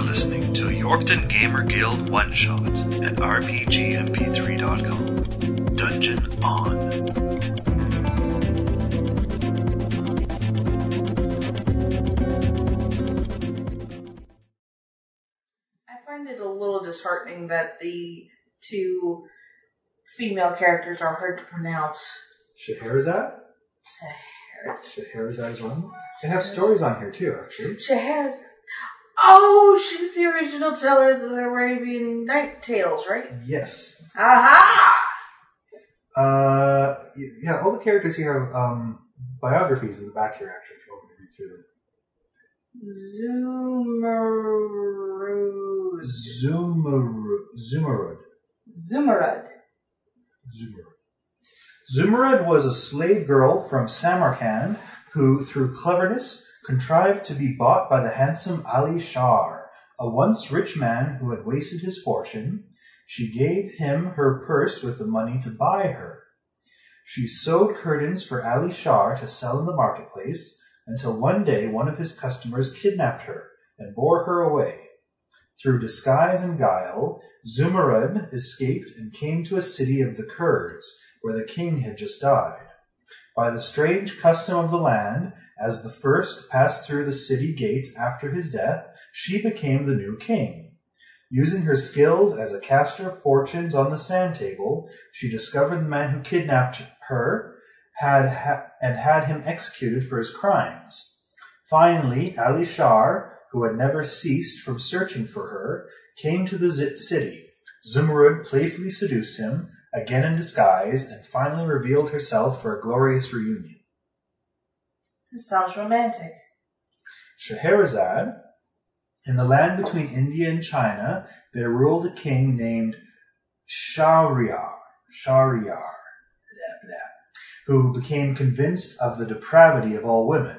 You're listening to Yorkton Gamer Guild one shot at RPGMP3.com. Dungeon On. I find it a little disheartening that the two female characters are hard to pronounce. Scheherazade? Scheherazade is one. They have stories on here too, actually. Scheherazade. Oh, she was the original teller of the Arabian Night Tales, right? Yes. Aha! Uh, yeah, all the characters here have um, biographies in the back here, actually, if you want me to read through them. Zumarud. Zumarud. Zumarud. Zumarud. Zumarud. Zumarud was a slave girl from Samarkand who, through cleverness, contrived to be bought by the handsome Ali Shar, a once rich man who had wasted his fortune. She gave him her purse with the money to buy her. She sewed curtains for Ali Shar to sell in the marketplace until one day one of his customers kidnapped her and bore her away. Through disguise and guile, Zumarud escaped and came to a city of the Kurds, where the king had just died. By the strange custom of the land, as the first passed through the city gates after his death, she became the new king. Using her skills as a caster of fortunes on the sand table, she discovered the man who kidnapped her had ha- and had him executed for his crimes. Finally, Ali Shar, who had never ceased from searching for her, came to the city. Zumrud playfully seduced him, again in disguise, and finally revealed herself for a glorious reunion. Sounds romantic. Scheherazade. In the land between India and China, there ruled a king named Shahryar, Shahryar, who became convinced of the depravity of all women.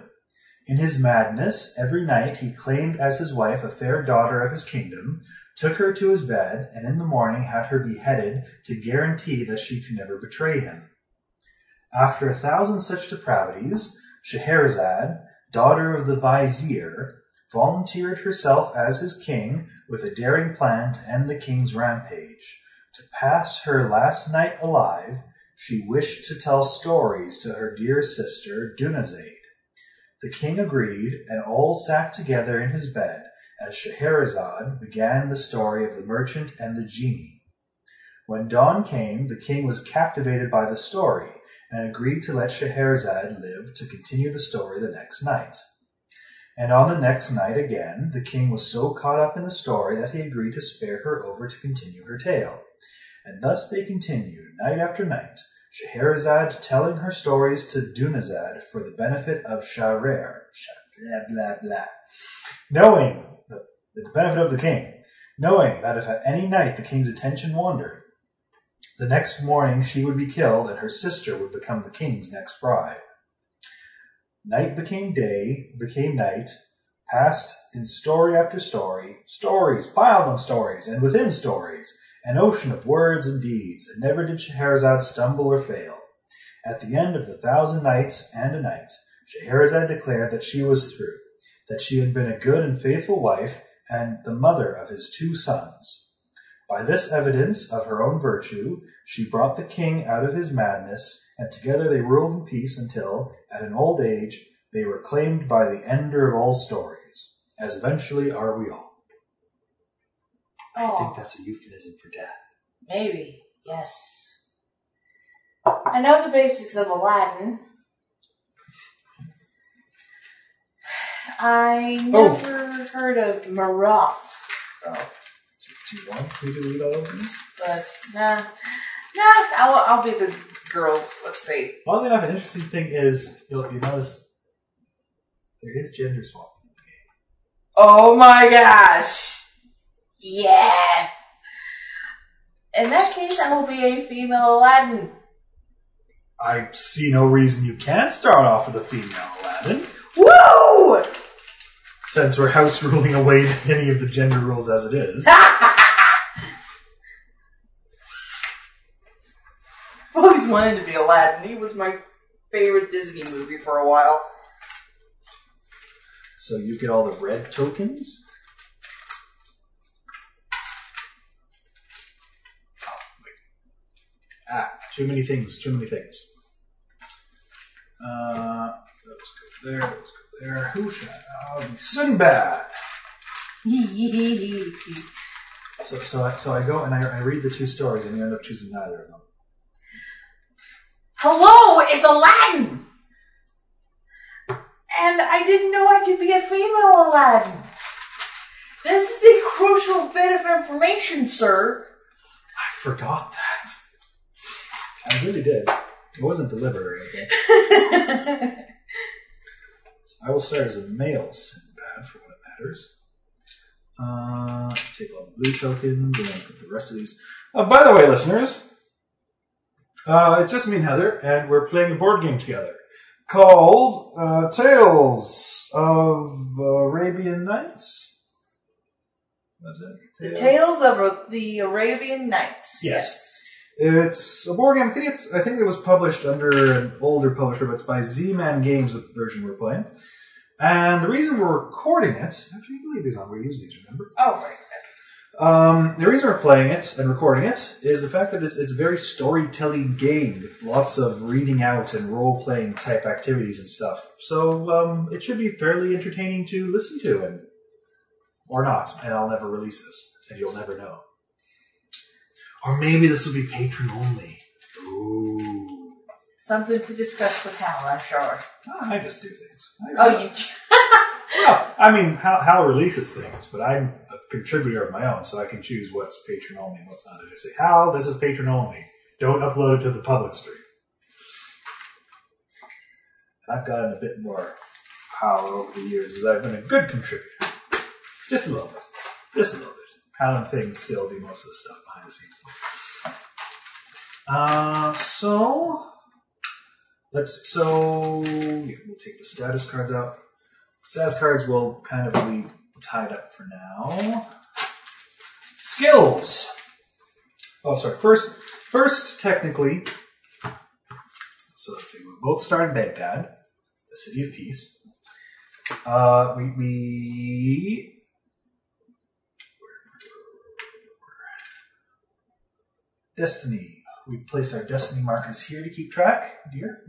In his madness, every night he claimed as his wife a fair daughter of his kingdom, took her to his bed, and in the morning had her beheaded to guarantee that she could never betray him. After a thousand such depravities, Scheherazade, daughter of the vizier, volunteered herself as his king with a daring plan to end the king's rampage. To pass her last night alive, she wished to tell stories to her dear sister Dunazade. The king agreed, and all sat together in his bed as Scheherazade began the story of the merchant and the genie. When dawn came, the king was captivated by the story and agreed to let Scheherazade live to continue the story the next night. And on the next night again, the king was so caught up in the story that he agreed to spare her over to continue her tale. And thus they continued, night after night, Scheherazade telling her stories to Dunazad for the benefit of Shahrer, blah, blah, blah. Knowing, the, the benefit of the king, knowing that if at any night the king's attention wandered, the next morning she would be killed and her sister would become the king's next bride. Night became day, became night, passed in story after story, stories piled on stories, and within stories, an ocean of words and deeds, and never did Scheherazade stumble or fail. At the end of the thousand nights and a night, Scheherazade declared that she was through, that she had been a good and faithful wife, and the mother of his two sons. By this evidence of her own virtue, she brought the king out of his madness, and together they ruled in peace until, at an old age, they were claimed by the ender of all stories, as eventually are we all. I think that's a euphemism for death. maybe. Yes. I know the basics of Aladdin. I Oh. never heard of Maroth, Oh, do you want me to read all of these? but nah, nah. I'll I'll be the girls. Let's see. Oddly enough, an interesting thing is you'll you notice there is gender swapping. Oh my gosh! Yes. In that case, I will be a female Aladdin. I see no reason you can't start off with a female Aladdin, Woo! since we're house ruling away any of the gender rules as it is. wanted to be Aladdin. He was my favorite Disney movie for a while. So you get all the red tokens. Ah, too many things, too many things. Uh, those there, there. Who should I? Oh, Sinbad. so, so, I, so I go and I, I read the two stories, and you end up choosing neither of them. Hello, it's Aladdin! And I didn't know I could be a female Aladdin. This is a crucial bit of information, sir. I forgot that. I really did. It wasn't deliberate. Okay? So I will start as a male Sinbad for what it matters. Uh, take all the blue tokens and then put the rest of these. Uh, by the way, listeners, uh, it's just me and Heather, and we're playing a board game together called uh, Tales of Arabian Nights. That's it. the Tales of the Arabian Nights. Yes. It's a board game. I think it's. I think it was published under an older publisher, but it's by Z-Man Games. The version we're playing, and the reason we're recording it. Actually, you can leave these on. We use these. Remember. Oh, right. Um, the reason we're playing it and recording it is the fact that it's, it's a very storytelling game with lots of reading out and role playing type activities and stuff. So um, it should be fairly entertaining to listen to, and or not. And I'll never release this, and you'll never know. Or maybe this will be patron only. Ooh. Something to discuss with Hal, I'm sure. Ah, I just do things. I- Oh, you. Well, I mean, Hal, Hal releases things, but I'm contributor of my own, so I can choose what's patron only and what's not. I just say, Hal, this is patron only. Don't upload it to the public stream. I've gotten a bit more power over the years as I've been a good contributor. Just a little bit. Just a little bit. Hal and things still do most of the stuff behind the scenes. Uh, so let's so yeah, we'll take the status cards out. Status cards will kind of be tied up for now. Skills. Oh, sorry. First, first, technically. So let's see. We both start in Baghdad, the city of peace. Uh, we we. Destiny. We place our destiny markers here to keep track, dear.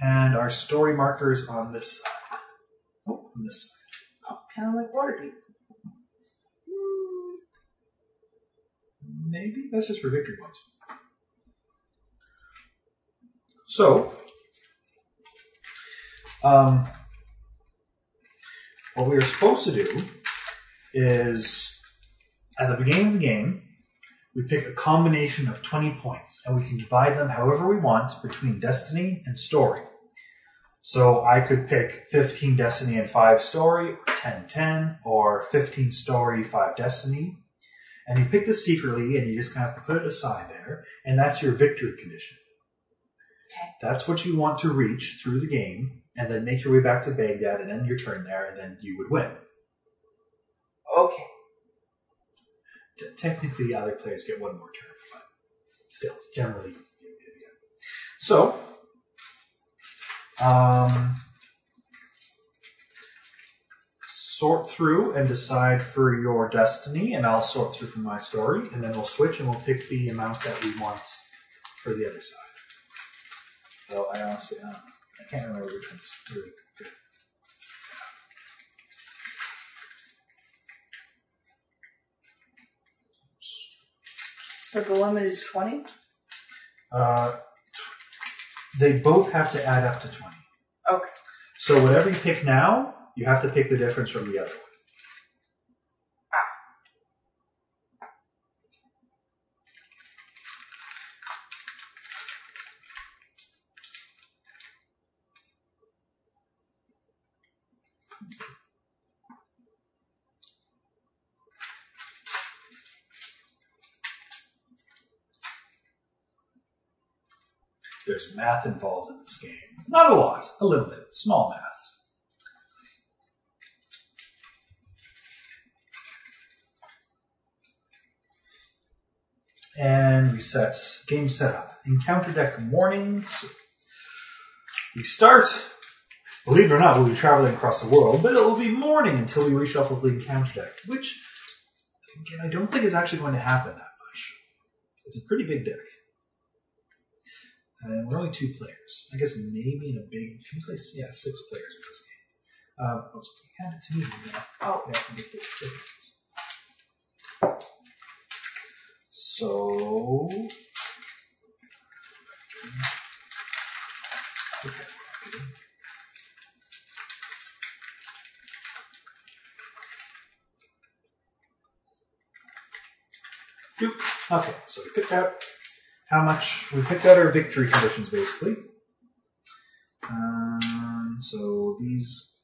And our story markers on this side. Oh, on this side. Oh, kind of like Waterdeep. Maybe that's just for victory points. So, um, what we are supposed to do is at the beginning of the game, we pick a combination of 20 points and we can divide them however we want between destiny and story. So I could pick 15 destiny and 5 story, or 10 10, or 15 story, 5 destiny. And you pick this secretly and you just kind of put it aside there, and that's your victory condition. Okay. That's what you want to reach through the game, and then make your way back to Baghdad and end your turn there, and then you would win. Okay. T- technically, other players get one more turn, but still, generally. So, um, sort through and decide for your destiny, and I'll sort through for my story, and then we'll switch and we'll pick the amount that we want for the other side. So I honestly, uh, I can't remember which one's really good. So the limit is 20? Uh, they both have to add up to 20. Okay. So whatever you pick now, you have to pick the difference from the other one. Math involved in this game. Not a lot, a little bit, small maths. And we set game setup. Encounter deck morning. So we start. Believe it or not, we'll be traveling across the world, but it will be morning until we reshuffle the encounter deck, which again I don't think is actually going to happen that much. It's a pretty big deck. And we're only two players. I guess maybe in a big. Can play? Yeah, six players in this game. Uh, let's hand it to me. Yeah. Oh, Yeah, I get. So. Okay. Okay, so we picked out how much we picked out our victory conditions basically. Um, so these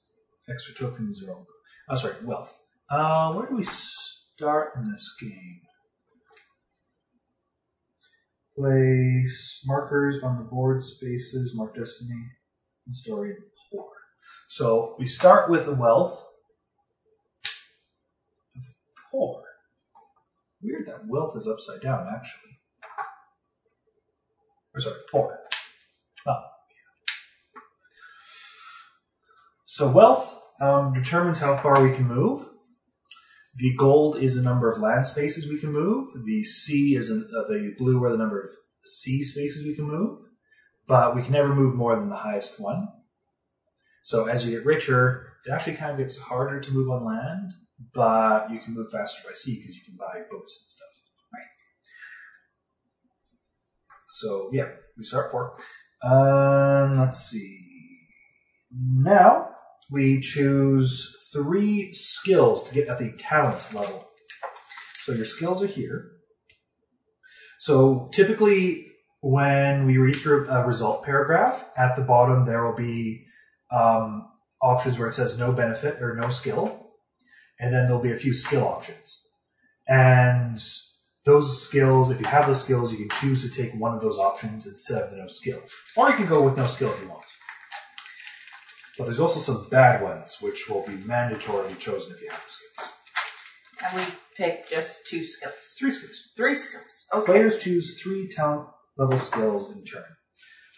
extra tokens are all. Oh, sorry, wealth. Uh, where do we start in this game? Place markers on the board spaces, mark destiny, and story and poor. So we start with the wealth of poor. Weird that wealth is upside down, actually. Or sorry, poor. Oh. So wealth um, determines how far we can move. The gold is the number of land spaces we can move. The sea is an, uh, the blue are the number of sea spaces we can move. But we can never move more than the highest one. So as you get richer, it actually kind of gets harder to move on land, but you can move faster by sea because you can buy boats and stuff. Right. So yeah, we start poor. Um, let's see. Now we choose three skills to get at the talent level. So your skills are here. So typically, when we read through a result paragraph, at the bottom there will be um, options where it says no benefit or no skill, and then there'll be a few skill options. And those skills, if you have those skills, you can choose to take one of those options instead of the no skill, or you can go with no skill if you want. But there's also some bad ones, which will be mandatorily chosen if you have the skills. and we pick just two skills. Three skills. Three skills. Okay. Players choose three talent level skills in turn.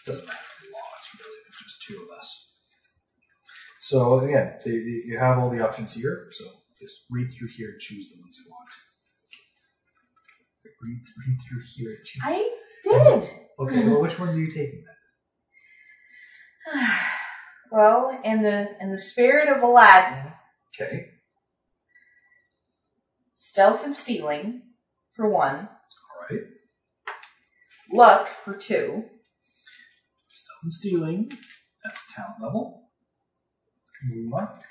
Doesn't matter the law, it's really there's just two of us. So again, you have all the options here, so just read through here and choose the ones you want. Read, read through here and choose. I did. Okay, well, which ones are you taking then? well, in the in the spirit of Aladdin, Okay, stealth and stealing for one, all right. luck for two, Stealth and stealing at the talent level. Luck.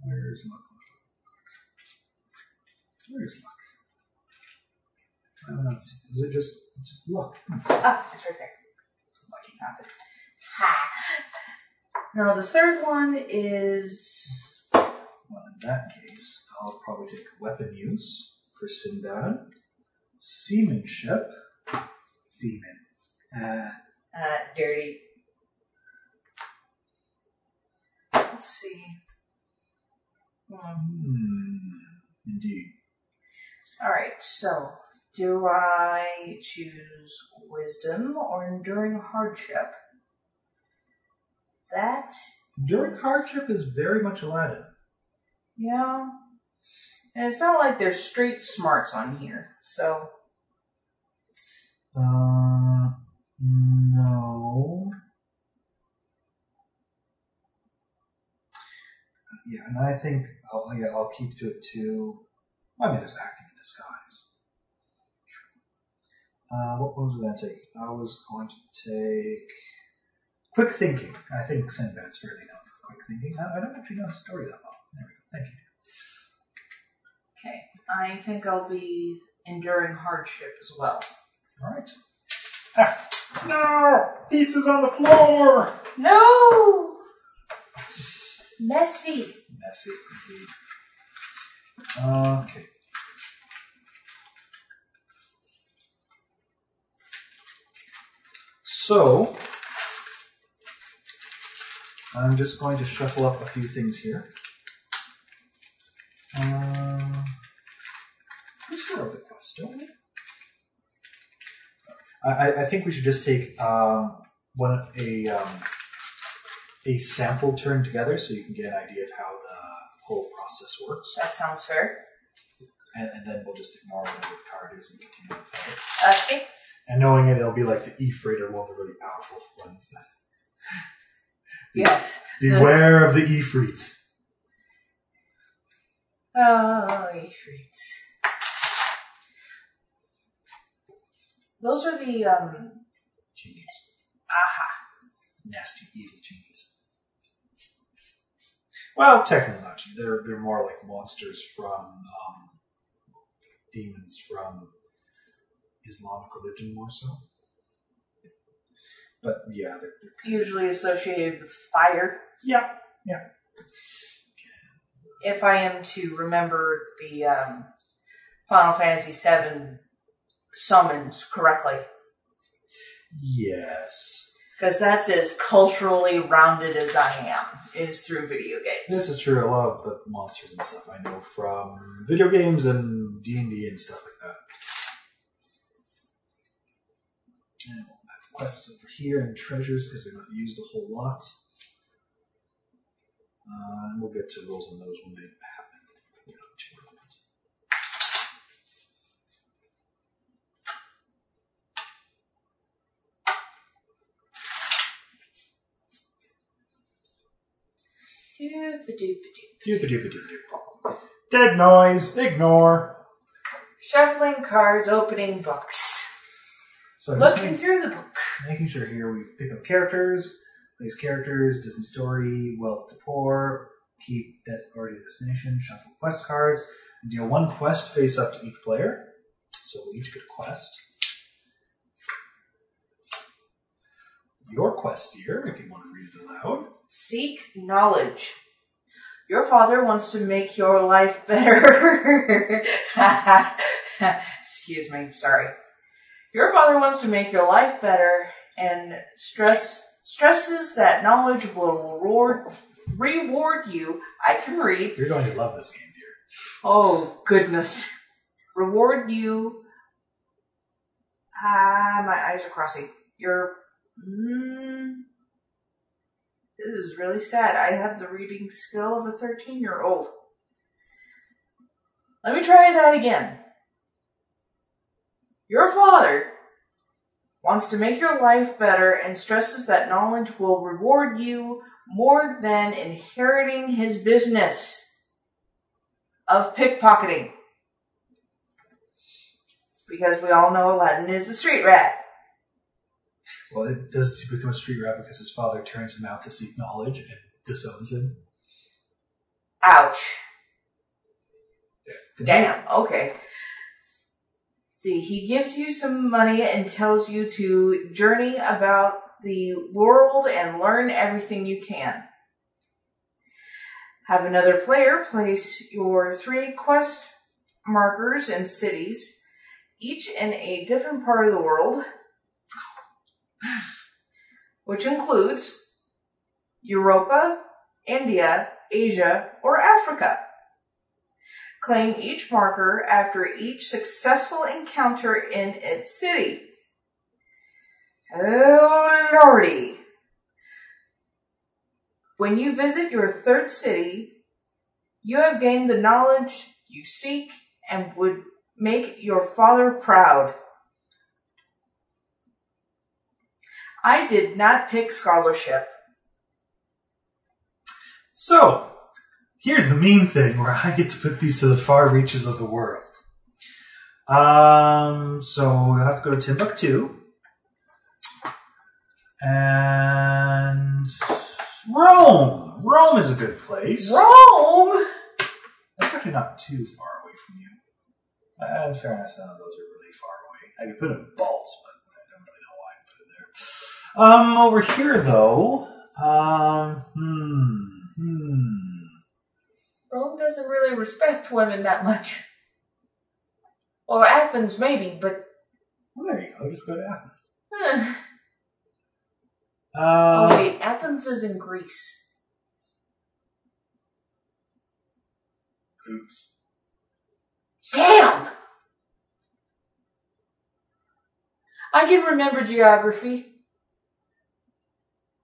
Where's luck? Where's luck? I not seen. Is it just it's just luck? Ah, it's right there. Lucky. Found. Ha. Now the third one is Well, in that case, I'll probably take weapon use for Sinbad, seamanship, seaman. Uh, uh, dirty. Let's see. Hmm, indeed. All right, so do I choose wisdom or enduring hardship? That, Enduring hardship is very much Aladdin. yeah. And it's not like there's street smarts on here, so Uh, no. Yeah, and I think I'll, yeah, I'll keep to it too. I mean, there's acting in disguise. Uh, what was I going to take? I was going to take quick thinking. I think Sinbad's fairly known for quick thinking. I, I don't actually know his story that well. There we go. Thank you. okay. I think I'll be enduring hardship as well. All right. Ah, no! Pieces on the floor! No! Messy. Messy indeed. Okay. So, I'm just going to shuffle up a few things here. Uh, we start the quest, don't we? I, I- think we should just take um, one a um, a sample turn together so you can get an idea of how the whole process works. That sounds fair. and, and then we'll just ignore whatever the card is and continue with it. Okay. And knowing it, it'll be like the Ifrit or one of the really powerful ones. That Yes. beware of the Ifrit. Oh, Ifrits. Those are the um. Genies, Aha. nasty evil genies. Well, technically not. They're they're more like monsters from um, demons from Islamic religion, more so. But yeah, they're, they're Usually associated with fire. Yeah, yeah. If I am to remember the um, Final Fantasy VII summons correctly, Yes. because that's as culturally rounded as I am, is through video games. This is true. A lot of the monsters and stuff I know from video games and D and D and stuff like that. And we'll have quests over here and treasures because they're not used a whole lot. Uh, and we'll get to rolls on those when they happen. We're not too relevant. Doop-a-doop-a-doop. Doop-a-doop-a-doop-doop. Dead noise. Ignore. Shuffling cards, opening books. So just Looking make- through the book. making sure here we've picked up characters, place characters, Disney story, wealth to poor, keep that already destination, shuffle quest cards, and deal one quest face up to each player. So we each get a quest. Your quest here, if you want to read it aloud. Seek knowledge. Your father wants to make your life better. Excuse me, sorry. Your father wants to make your life better and stress stresses that knowledge will reward reward you. I can read. You're going to love this game, dear. Oh goodness. Reward you. Ah, my eyes are crossing. You're. Mm, this is really sad. I have the reading skill of a 13 year old. Let me try that again. Your father wants to make your life better and stresses that knowledge will reward you more than inheriting his business of pickpocketing. Because we all know Aladdin is a street rat. Well, it does become a street rat because his father turns him out to seek knowledge and disowns him. Ouch. Continue. Damn, okay. See, he gives you some money and tells you to journey about the world and learn everything you can. Have another player place your three quest markers in cities, each in a different part of the world, which includes Europa, India, Asia, or Africa. Claim each marker after each successful encounter in its city. Oh lordy. When you visit your third city, you have gained the knowledge you seek and would make your father proud. I did not pick scholarship. So, here's the mean thing where I get to put these to the far reaches of the world. Um, so we'll have to go to Timbuktu. And Rome. Rome is a good place. Rome! That's actually not too far away from you. Uh, in fairness, none of those are really far away. I could put it in Balts, but I don't really know why I put it there. Um, over here though, um, hmm, hmm. Rome doesn't really respect women that much. Well, Athens maybe, but. Well, there you go. Just go to Athens. Uh, oh, wait, Athens is in Greece. oops. Damn! I can remember geography.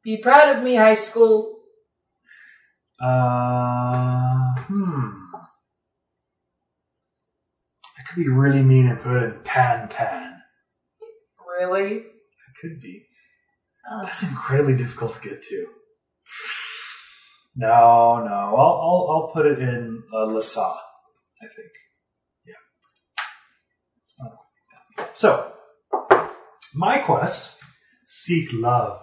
Be proud of me, high school. Uh, hmm. I could be really mean and put in Pan Pan. Really? It could be. Oh. That's incredibly difficult to get to. No, no. I'll I'll, I'll put it in uh, Lhasa, I think. Yeah. It's not quite that. So, my quest: seek love.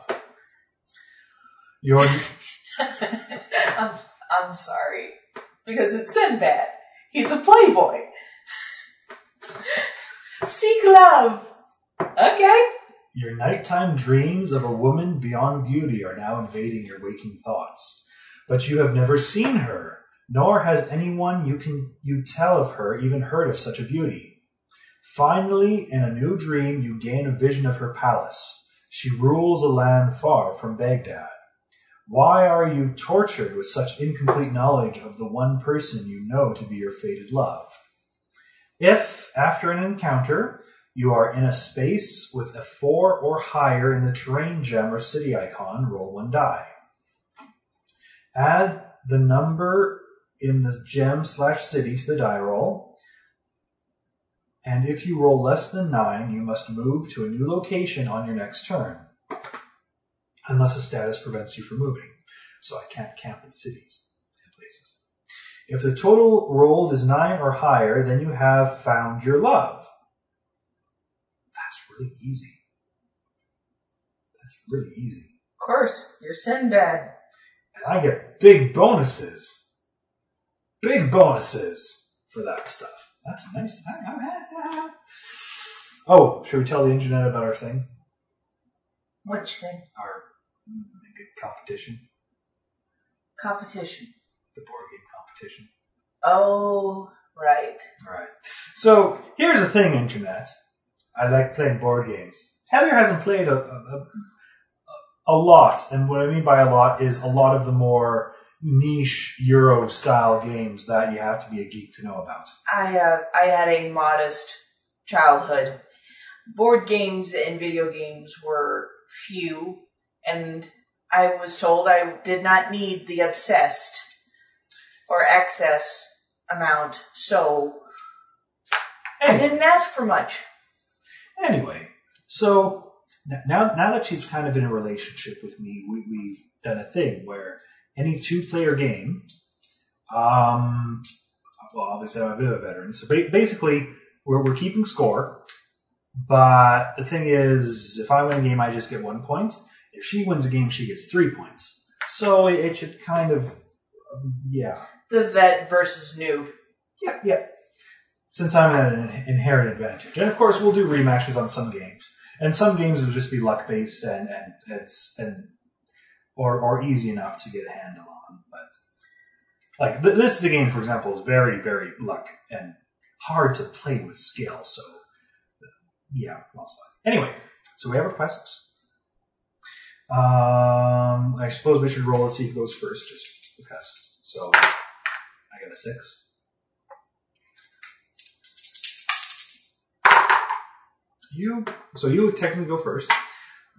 Your I'm, I'm sorry. Because it's Sinbad. He's a playboy. Seek love. Okay. your nighttime dreams of a woman beyond beauty are now invading your waking thoughts, but you have never seen her, nor has anyone you can you tell of her even heard of such a beauty. Finally, in a new dream, you gain a vision of her palace. She rules a land far from Baghdad. Why are you tortured with such incomplete knowledge of the one person you know to be your fated love? If, after an encounter, you are in a space with a 4 or higher in the terrain gem or city icon, roll one die. Add the number in the gem slash city to the die roll. And if you roll less than 9, you must move to a new location on your next turn. Unless a status prevents you from moving. So I can't camp in cities and places. If the total rolled is 9 or higher, then you have found your love. That's really easy. That's really easy. Of course, you're Sinbad. And I get big bonuses. Big bonuses for that stuff. That's nice. Oh, should we tell the internet about our thing? Which thing? Our competition? Competition. The board game competition. Oh, right. Alright. So, here's the thing, internet. I like playing board games. Heather hasn't played a, a, a, a lot, and what I mean by a lot is a lot of the more niche Euro style games that you have to be a geek to know about. I uh, I had a modest childhood. Board games and video games were few, and I was told I did not need the obsessed or excess amount, so I Anyway, didn't ask for much. anyway, so n- now now that she's kind of in a relationship with me, we, we've done a thing where any two player game, um, well, obviously I'm a bit of a veteran, so ba- basically we're, we're keeping score. But the thing is, if I win a game, I just get one point. If she wins a game, she gets three points. So it, it should kind of, um, yeah. The vet versus noob. Yep, yep. Since I'm at an inherent advantage. And of course, we'll do rematches on some games. And some games will just be luck based and, and it's, and, or, or easy enough to get a handle on. But, like, th- this is a game, for example, is very, very luck and hard to play with skill. So, yeah, lost luck. Anyway, so we have requests. Um, I suppose we should roll and see who goes first, just because. So, I got a six. You so you would technically go first,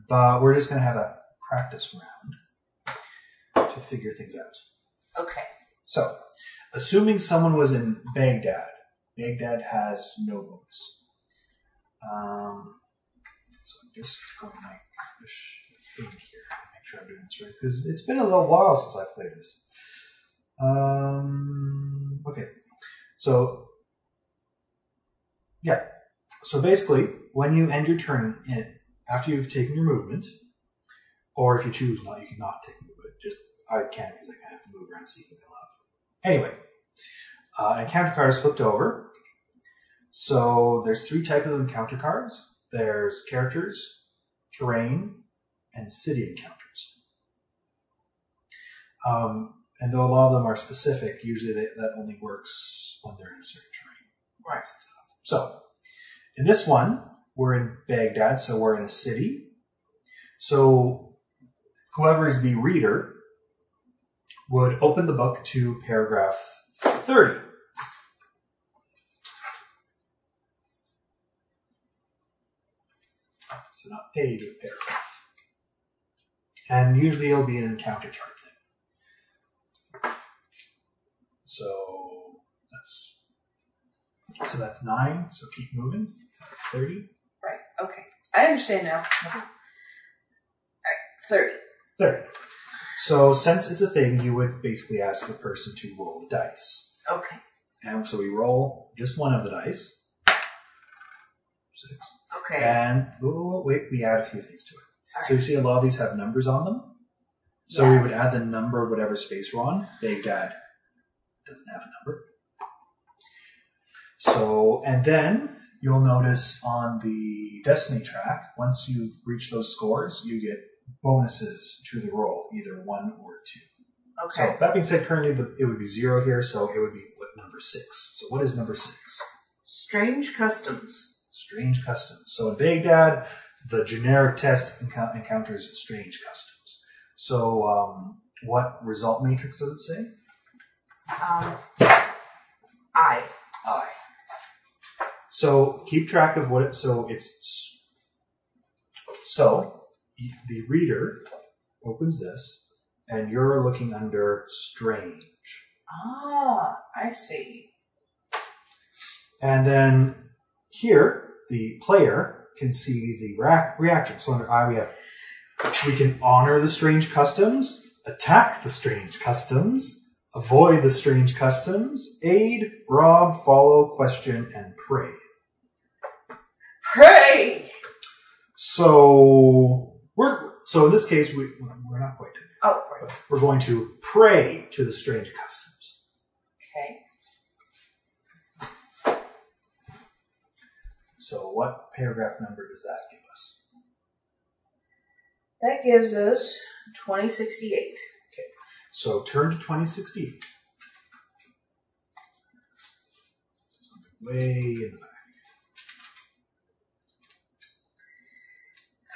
but we're just gonna have a practice round to figure things out. Okay. So, assuming someone was in Baghdad, Baghdad has no bonus. Um, so I'm just going to make this thing here make sure I'm doing this right because it's been a little while since I played this. Um, okay, so yeah, so basically, when you end your turn in after you've taken your movement, or if you choose not, you cannot take movement. Just I can't because I kind of have to move around to see what I love. Anyway, uh, encounter is flipped over. So there's three types of encounter cards. There's characters, terrain, and city encounters. Um, and though a lot of them are specific, usually they, that only works when they're in a certain terrain. Right. So in this one, we're in Baghdad, so we're in a city. So whoever is the reader would open the book to paragraph 30. So not page, but paragraph. And usually it'll be an encounter chart thing. So that's So that's nine. So keep moving. Thirty. Right. Okay. I understand now. Alright. Thirty. Thirty. So since it's a thing, you would basically ask the person to roll the dice. Okay. And so we roll just one of the dice. Six. Okay. And oh, wait, we add a few things to it. So you see a lot of these have numbers on them. So we would add the number of whatever space we're on. Big Dad doesn't have a number. So, and then you'll notice on the Destiny track, once you've reached those scores, you get bonuses to the roll, either one or two. Okay. So that being said, currently the, it would be zero here, so it would be what number six. So what is number six? Strange customs. Strange customs. So in Baghdad, the generic test encou- encounters strange customs. So um, what result matrix does it say? Um. I. I. So keep track of what it. So it's so the reader opens this, and you're looking under strange, Ah, I see. and then here the player can see the rea- reaction. So under I we have we can honor the strange customs, attack the strange customs, avoid the strange customs, aid, rob, follow, question, and pray. Pray. So we're so in this case we we're not quite done. Oh, right. We're going to pray to the strange customs. Okay. So what paragraph number does that give us? That gives us twenty sixty eight. Okay, So turn to 2068. Something way in the back.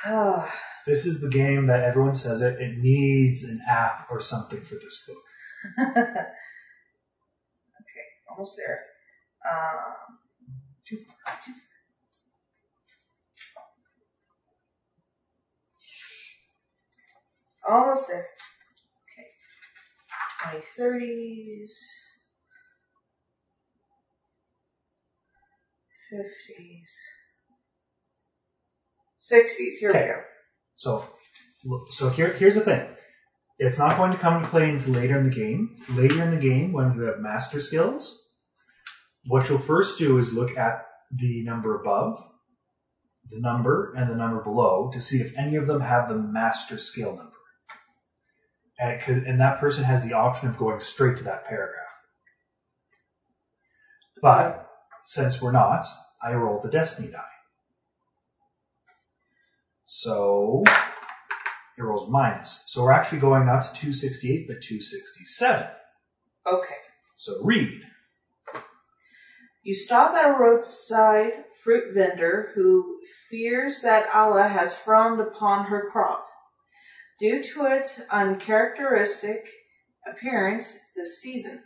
Ah. This is the game that everyone says it. It needs an app or something for this book. okay, almost there. Um, too far, too far. Almost there. Okay. 2030s. 50s. 60s. Here Okay. we go. So, so here, here's the thing. It's not going to come into play until later in the game. Later in the game, when you have master skills, what you'll first do is look at the number above, the number, and the number below to see if any of them have the master skill number. And, could, and that person has the option of going straight to that paragraph. But since we're not, I roll the destiny die. So it rolls minus. So we're actually going not to 268, but 267. Okay. So read. You stop at a roadside fruit vendor who fears that Allah has frowned upon her crop. Due to its uncharacteristic appearance this season.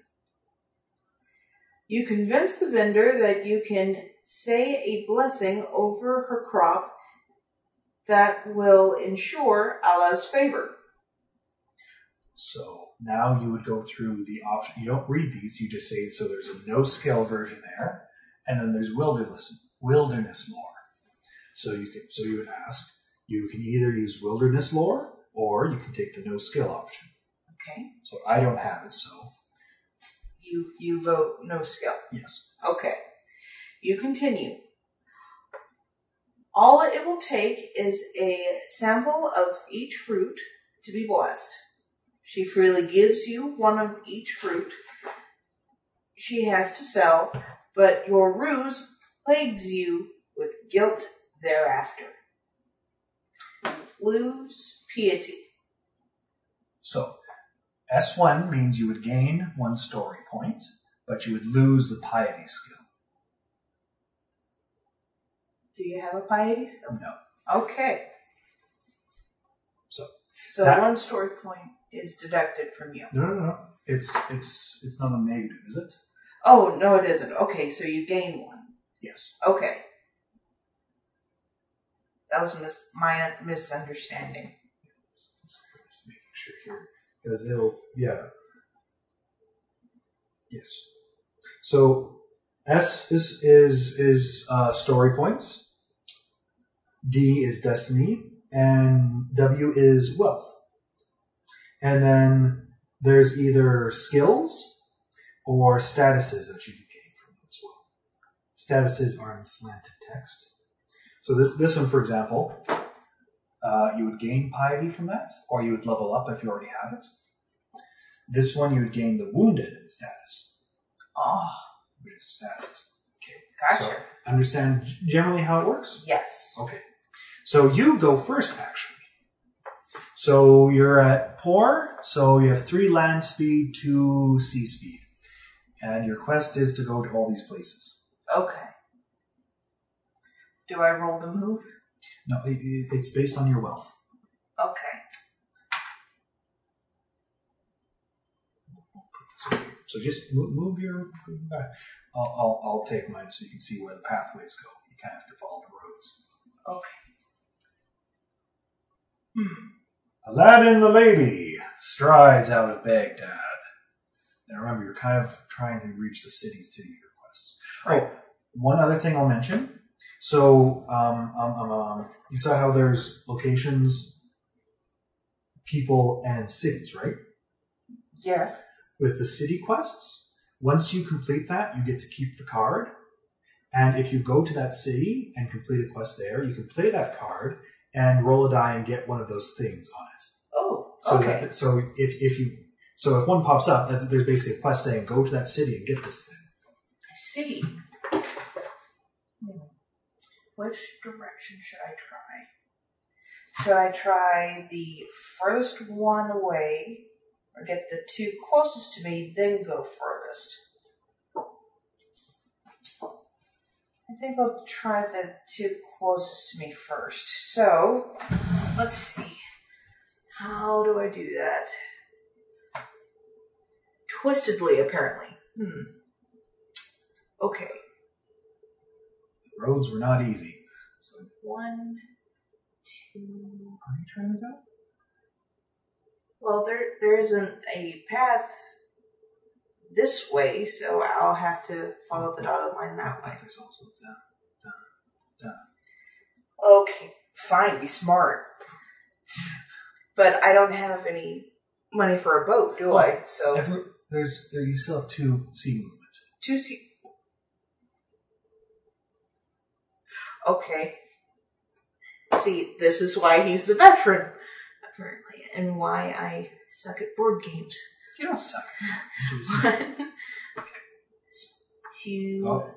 You convince the vendor that you can say a blessing over her crop that will ensure Allah's favor. So now you would go through the option. You don't read these. You just say so. There's a no scale version there, and then there's wilderness wilderness lore. So you can so you would ask. You can either use wilderness lore or you can take the no skill option. Okay. So I don't have it. So You you vote no skill. yes. Okay. You continue. All it will take is a sample of each fruit to be blessed. She freely gives you one of each fruit she has to sell, but your ruse plagues you with guilt thereafter. Lose piety. So S1 means you would gain one story point, but you would lose the piety skill. Do you have a piety skill? No. Okay. So So That- one story point is deducted from you. no, no, no. It's it's it's not a negative, is it? Oh, no, it isn't. Okay, so you gain one. Yes. Okay. That was mis- my misunderstanding. Because it'll yeah. Yes. So S is is is uh, story points. D is destiny, and W is wealth. And then there's either skills or statuses that you can gain from them as well. Statuses are in slanted text. So this this one, for example, uh, you would gain piety from that, or you would level up if you already have it. This one, you would gain the wounded status, Oh, which is. Okay. gotcha. So understand generally how it works? yes. Okay. So you go first, actually. So you're at poor, so you have three land speed, two sea speed. And your quest is to go to all these places. Okay. Do I roll the move? No, it, it- it's based on your wealth. Okay. So just move, move your. I'll, I'll, I'll take mine so you can see where the pathways go. You kind of have to follow the roads. Okay. Hmm. Aladdin the lady strides out of Baghdad. Now remember, you're kind of trying to reach the cities to do your quests. Oh, one other thing I'll mention. So, um, um, um, um, you saw how there's locations, people, and cities, right? Yes. With the city quests, once you complete that, you get to keep the card. And if you go to that city and complete a quest there, you can play that card and roll a die and get one of those things on it. Oh, So okay. that, so if, if you so if one pops up, that's, there's basically a quest saying go to that city and get this thing. I see. Which direction should I try? Should I try the furthest one away, or get the two closest to me, then go furthest? I think I'll try the two closest to me first. So, let's see. How do I do that? Twistedly, apparently. Hmm. Okay. The roads were not easy. So one, two. Are you trying to go? Well, there there isn't a path this way, so I'll have to follow the dotted line that way. There's also that. Okay, fine, be smart. But I don't have any money for a boat, do I? So Every, there's there you still have two sea movement. two sea. Okay. See, this is why he's the veteran, apparently, and why I suck at board games. You don't suck. One, two, oh,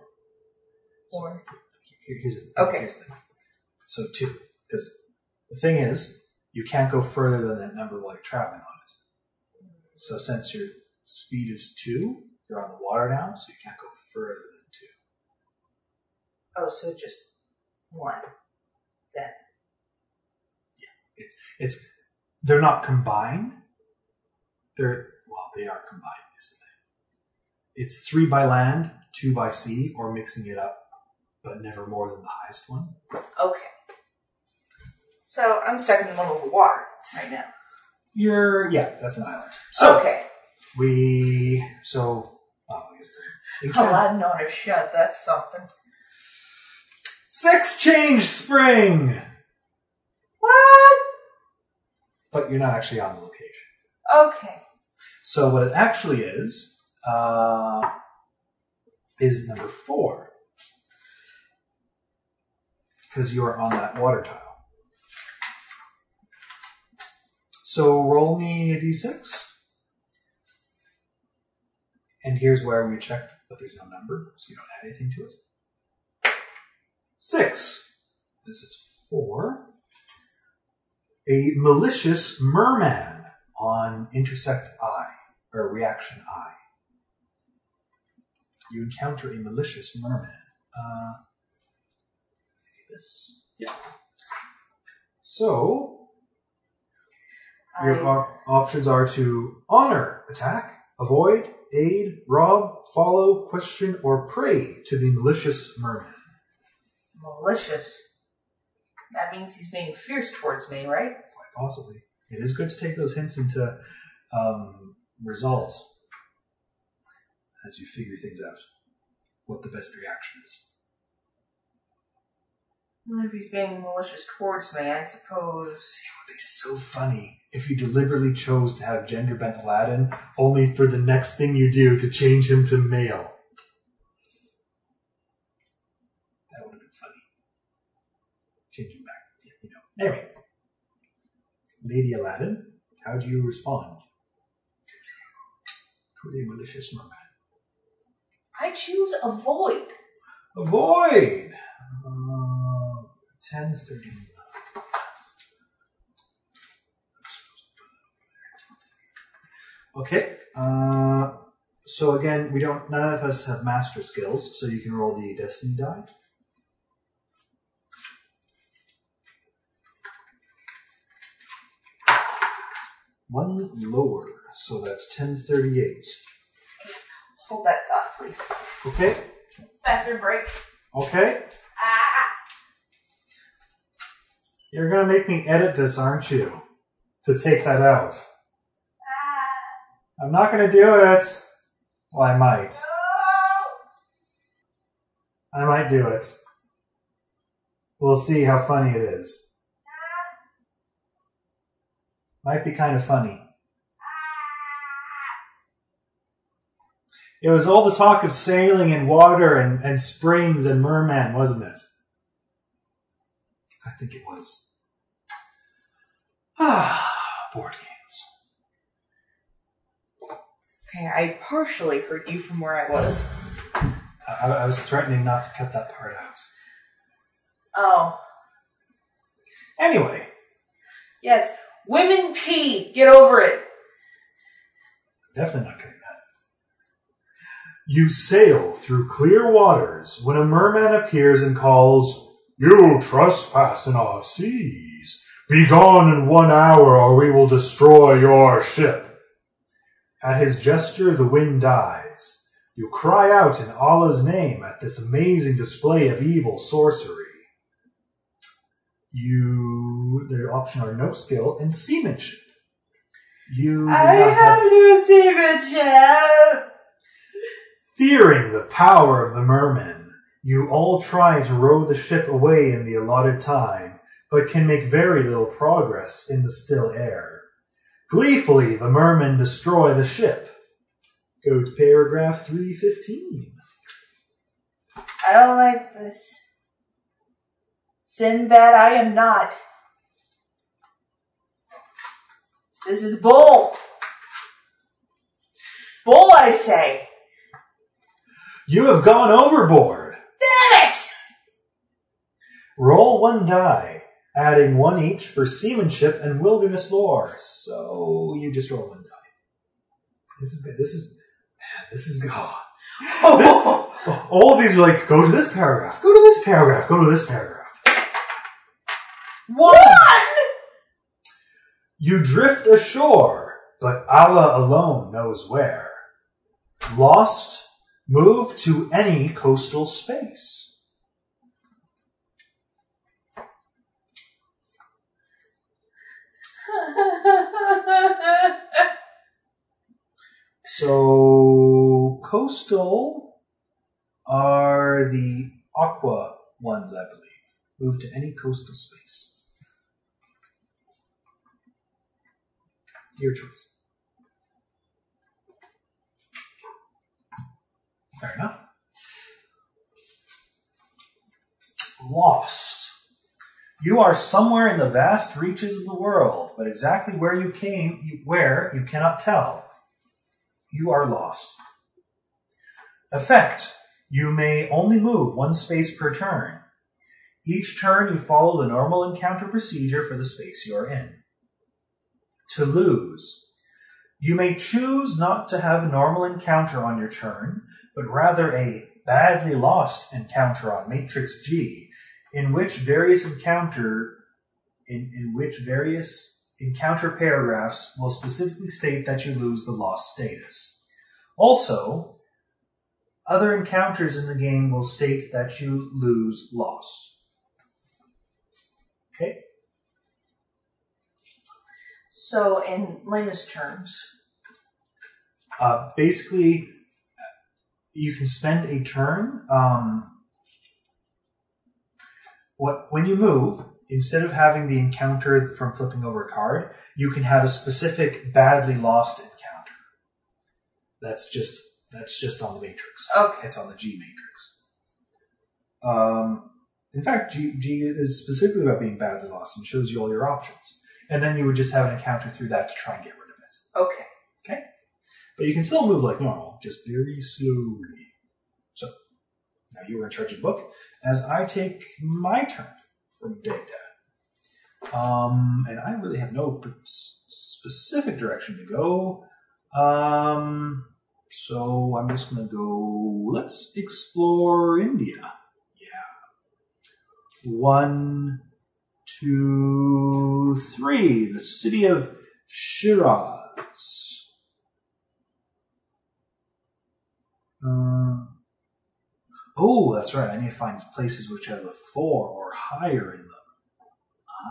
four. here- here's the Okay. Here's the. So two, because the thing is, you can't go further than that number while you're traveling on it. So since your speed is two, you're on the water now, so you can't go further than two. Oh, so just one. Then. Yeah, it's it's they're not combined. They're well, they are combined. Is the thing. It's three by land, two by sea, or mixing it up, but never more than the highest one. Okay. So I'm stuck in the middle of the water right now. You're yeah, that's an island. So okay. we so oh, I guess can- Aladdin on a shut, that's something. Sex change spring, What? but you're not actually on the location. Okay. So what it actually is uh, is number four because you are on that water tile. So roll me a d6. And here's where we check that there's no number, so you don't add anything to it. Six. This is four. A malicious merman on intersect I, or reaction I. You encounter a malicious merman. Uh, maybe this. Yeah. So, your op- options are to honor, attack, avoid, aid, rob, follow, question, or pray to the malicious merman. Malicious. That means he's being fierce towards me, right? Quite possibly. It is good to take those hints into um, results as you figure things out. what the best reaction is. If he's being malicious towards me, I suppose. It would be so funny if you deliberately chose to have gender bent Aladdin, only for the next thing you do to change him to male. That would have been funny. Change him back. Yeah, you know. Anyway, Lady Aladdin, how do you respond to the malicious merman? I choose avoid. Avoid. Uh, Ten thirty. Okay. Uh, so again, we don't. None of us have master skills, so you can roll the destiny die. One lower, so that's ten thirty-eight. Hold that thought, please. Okay. Bathroom break. Okay. Ah! You're gonna make me edit this, aren't you? To take that out. Ah! I'm not gonna do it. Well, I might. No! I might do it. We'll see how funny it is. Might be kind of funny. It was all the talk of sailing and water and, and springs and merman, wasn't it? I think it was. Ah, board games. Okay, I partially heard you from where I was. I, I was threatening not to cut that part out. Oh. Anyway, Yes. Women pee. Get over it. Definitely not cutting that. You sail through clear waters when a merman appears and calls, You trespass in our seas. Be gone in one hour or we will destroy your ship. At his gesture, the wind dies. You cry out in Allah's name at this amazing display of evil sorcery. You, the option are no skill and seamanship. You do not have the chef. Fearing the power of the mermen, you all try to row the ship away in the allotted time, but can make very little progress in the still air. Gleefully, the mermen destroy the ship. Go to paragraph 315. I don't like this. Sinbad, I am not. This is bull. Bull, I say. You have gone overboard. Damn it! Roll one die, adding one each for seamanship and wilderness lore. So you just roll one die. This is good. This is this is good. Oh, this- oh, all of these are like go to this paragraph, go to this paragraph, go to this paragraph. One. You drift ashore, but Allah alone knows where. Lost, move to any coastal space. So coastal are the aqua ones, I believe. Move to any coastal space. Your choice. Fair enough. Lost. You are somewhere in the vast reaches of the world, but exactly where you came, where you cannot tell. You are lost. Effect. You may only move one space per turn. Each turn you follow the normal encounter procedure for the space you are in. To lose. You may choose not to have a normal encounter on your turn, but rather a badly lost encounter on matrix G, in which various encounter in, in which various encounter paragraphs will specifically state that you lose the lost status. Also, other encounters in the game will state that you lose lost. Okay? So, in lamest terms, Uh, basically, you can spend a turn. Um, what when you move, instead of having the encounter from flipping over a card, you can have a specific badly lost encounter. That's just that's just on the matrix. Okay. It's on the G matrix. Um, in fact, G, G is specifically about being badly lost and shows you all your options. And then you would just have an encounter through that to try and get rid of it. Okay. Okay? But you can still move like normal, just very slowly. So, now you are in charge of the book, as I take my turn from Baghdad. Um, and I really have no specific direction to go. Um, so I'm just going to go, let's explore India. Yeah. One, two, three. The city of Shiraz. Uh, oh, that's right. I need to find places which have a four or higher in them.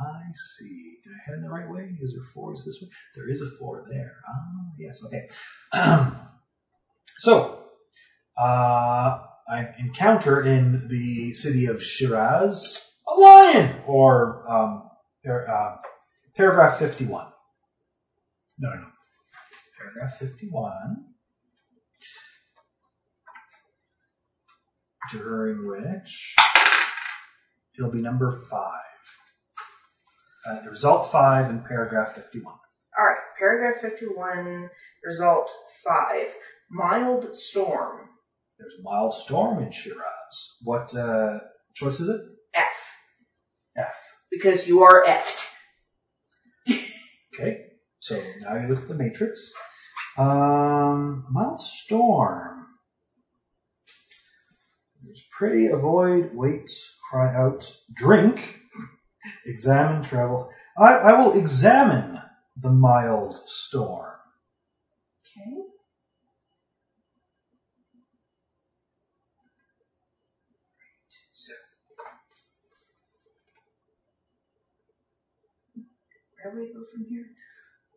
I see. Did I head in the right way? Is there four? Is this way? There is a four there. Ah, yes. Okay. so, uh, I encounter in the city of Shiraz lion, or um, par- uh, paragraph fifty-one. No, no, no. Paragraph fifty-one. during which it'll be number five. Uh, result five in paragraph 51. All right. Paragraph 51, result 5. Mild storm. There's a mild storm in Shiraz. What uh, choice is it? Because you are F. Okay. So now you look at the matrix. Um, mild storm. There's pray, avoid, wait, cry out, drink, examine, travel. I, I will examine the mild storm. Okay. So. Where do we go from here?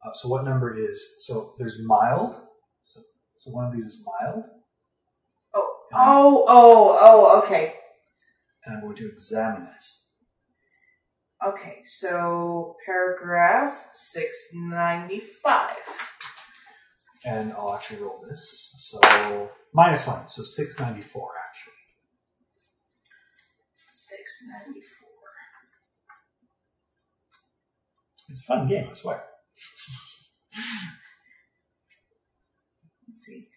Uh, so what number is so there's mild. So so one of these is mild, Oh, oh, oh, oh, okay. and I'm going to examine it. Okay, so paragraph 695. And I'll actually roll this. So minus one, so six ninety four actually. 694. It's a fun game, I swear. Let's see.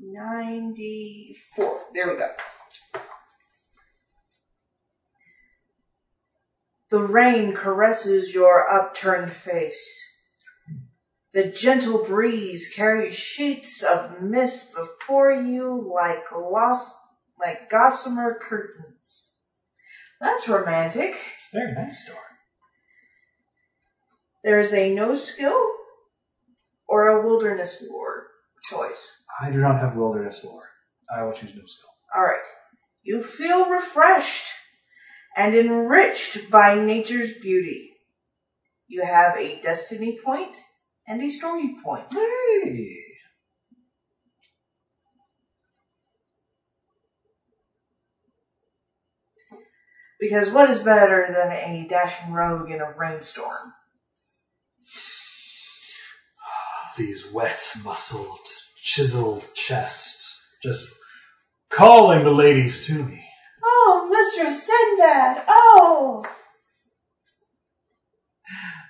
94. There we go. The rain caresses your upturned face. The gentle breeze carries sheets of mist before you like gloss, like gossamer curtains. That's romantic. It's a very nice story. There's a no skill or a wilderness lore choice. I do not have wilderness lore. I will choose no skill. All right. You feel refreshed and enriched by nature's beauty. You have a destiny point and a story point. Hey! Because what is better than a dashing rogue in a rainstorm? These wet, muscled, chiseled chests just calling the ladies to me. Oh, Mr. Sinbad! Oh!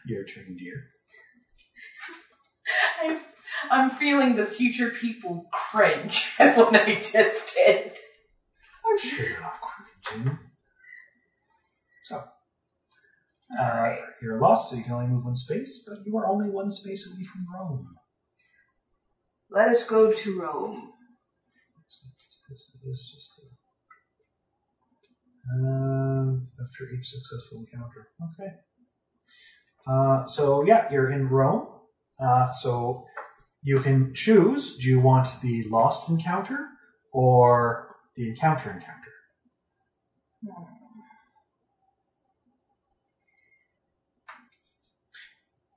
Your turn, dear. I, I'm feeling the future people cringe at what I just did. I'm sure you're not cringing. So, uh, Alright. you're lost, so you can only move one space, but you are only one space away from Rome. Let us go to Rome. This just a, um, after each successful encounter. Okay. Uh, so yeah, you're in Rome. Uh, so you can choose: do you want the lost encounter or the encounter encounter? Hmm.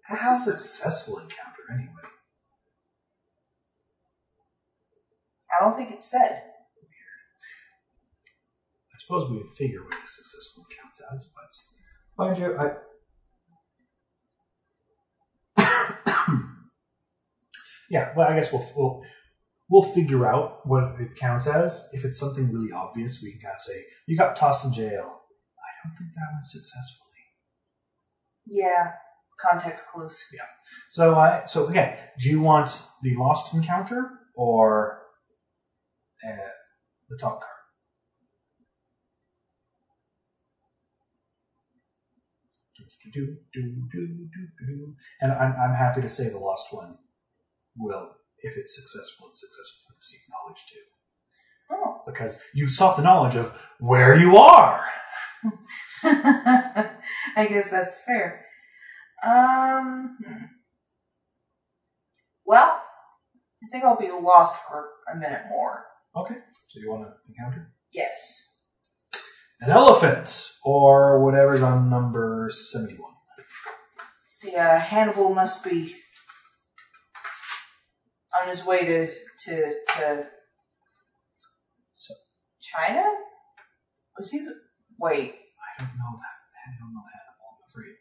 What's How- a successful encounter anyway? I don't think it said. I suppose we would figure what a successful counts as, but mind you, I. yeah, well, I guess we'll, we'll we'll figure out what it counts as. If it's something really obvious, we can kind of say you got tossed in jail. I don't think that went successfully. Yeah. Context clues. Yeah. So, I so again, do you want the lost encounter or uh, the top card? Do, do, do, do, do, do. And I'm, I'm happy to say the lost one will, if it's successful, it's successful to seek knowledge too. Oh. Because you sought the knowledge of where you are. I guess that's fair. Um. hmm. Well, I think I'll be lost for a minute more. Okay. So you want to encounter? Yes. An elephant, or whatever's on number 71. See, uh, Hannibal must be on his way to to to So China. Was he? the- Wait. I don't know that. I don't know Hannibal, I'm afraid.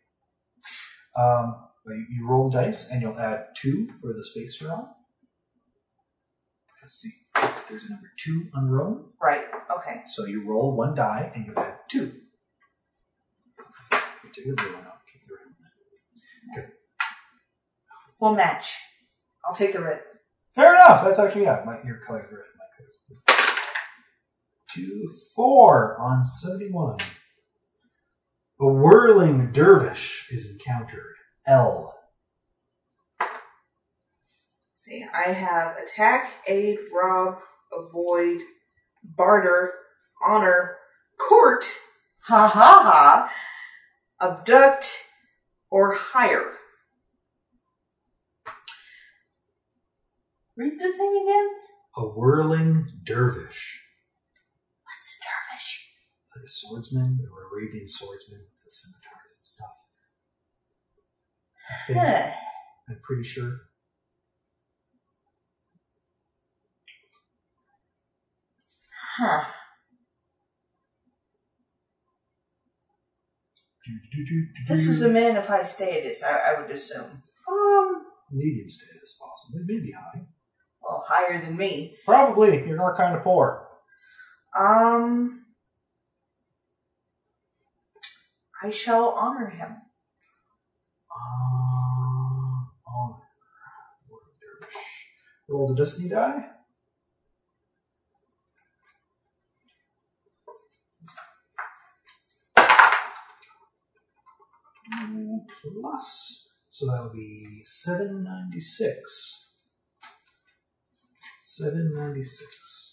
Um, you, you roll dice, and you'll add two for the space you're on. Let's see. There's a number two on roll. Right. Okay. So you roll one die, and you add two. You take the blue keep the red one. We'll match. I'll take the red. Fair enough. That's actually yeah. My your color is red. My color is blue. Two four on seventy-one. A whirling dervish is encountered. L. See, I have attack, aid, rob, avoid, barter, honor, court, ha ha ha, abduct, or hire. Read the thing again. A whirling dervish, What's a dervish? Like a swordsman or Arabian swordsman with the scimitars and stuff. I think, Huh. I'm pretty sure. Huh. This is a man of high status, I, I would assume. um medium status, possibly, maybe high. Well, higher than me. Probably. You're not kind of poor. Um, I shall honor him. Uh, honor. Roll the destiny die. Plus, so that'll be 796. 796.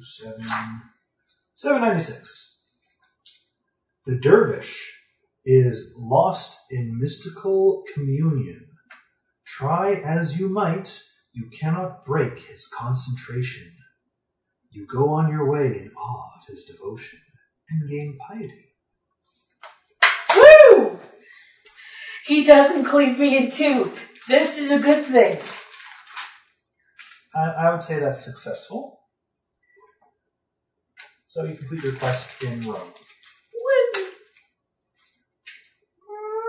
Seven. 796. The dervish is lost in mystical communion. Try as you might, you cannot break his concentration. You go on your way in awe of his devotion and gain piety. Woo! He doesn't cleave me in two. This is a good thing. I, I would say that's successful. So you complete your quest in Rome. Woo!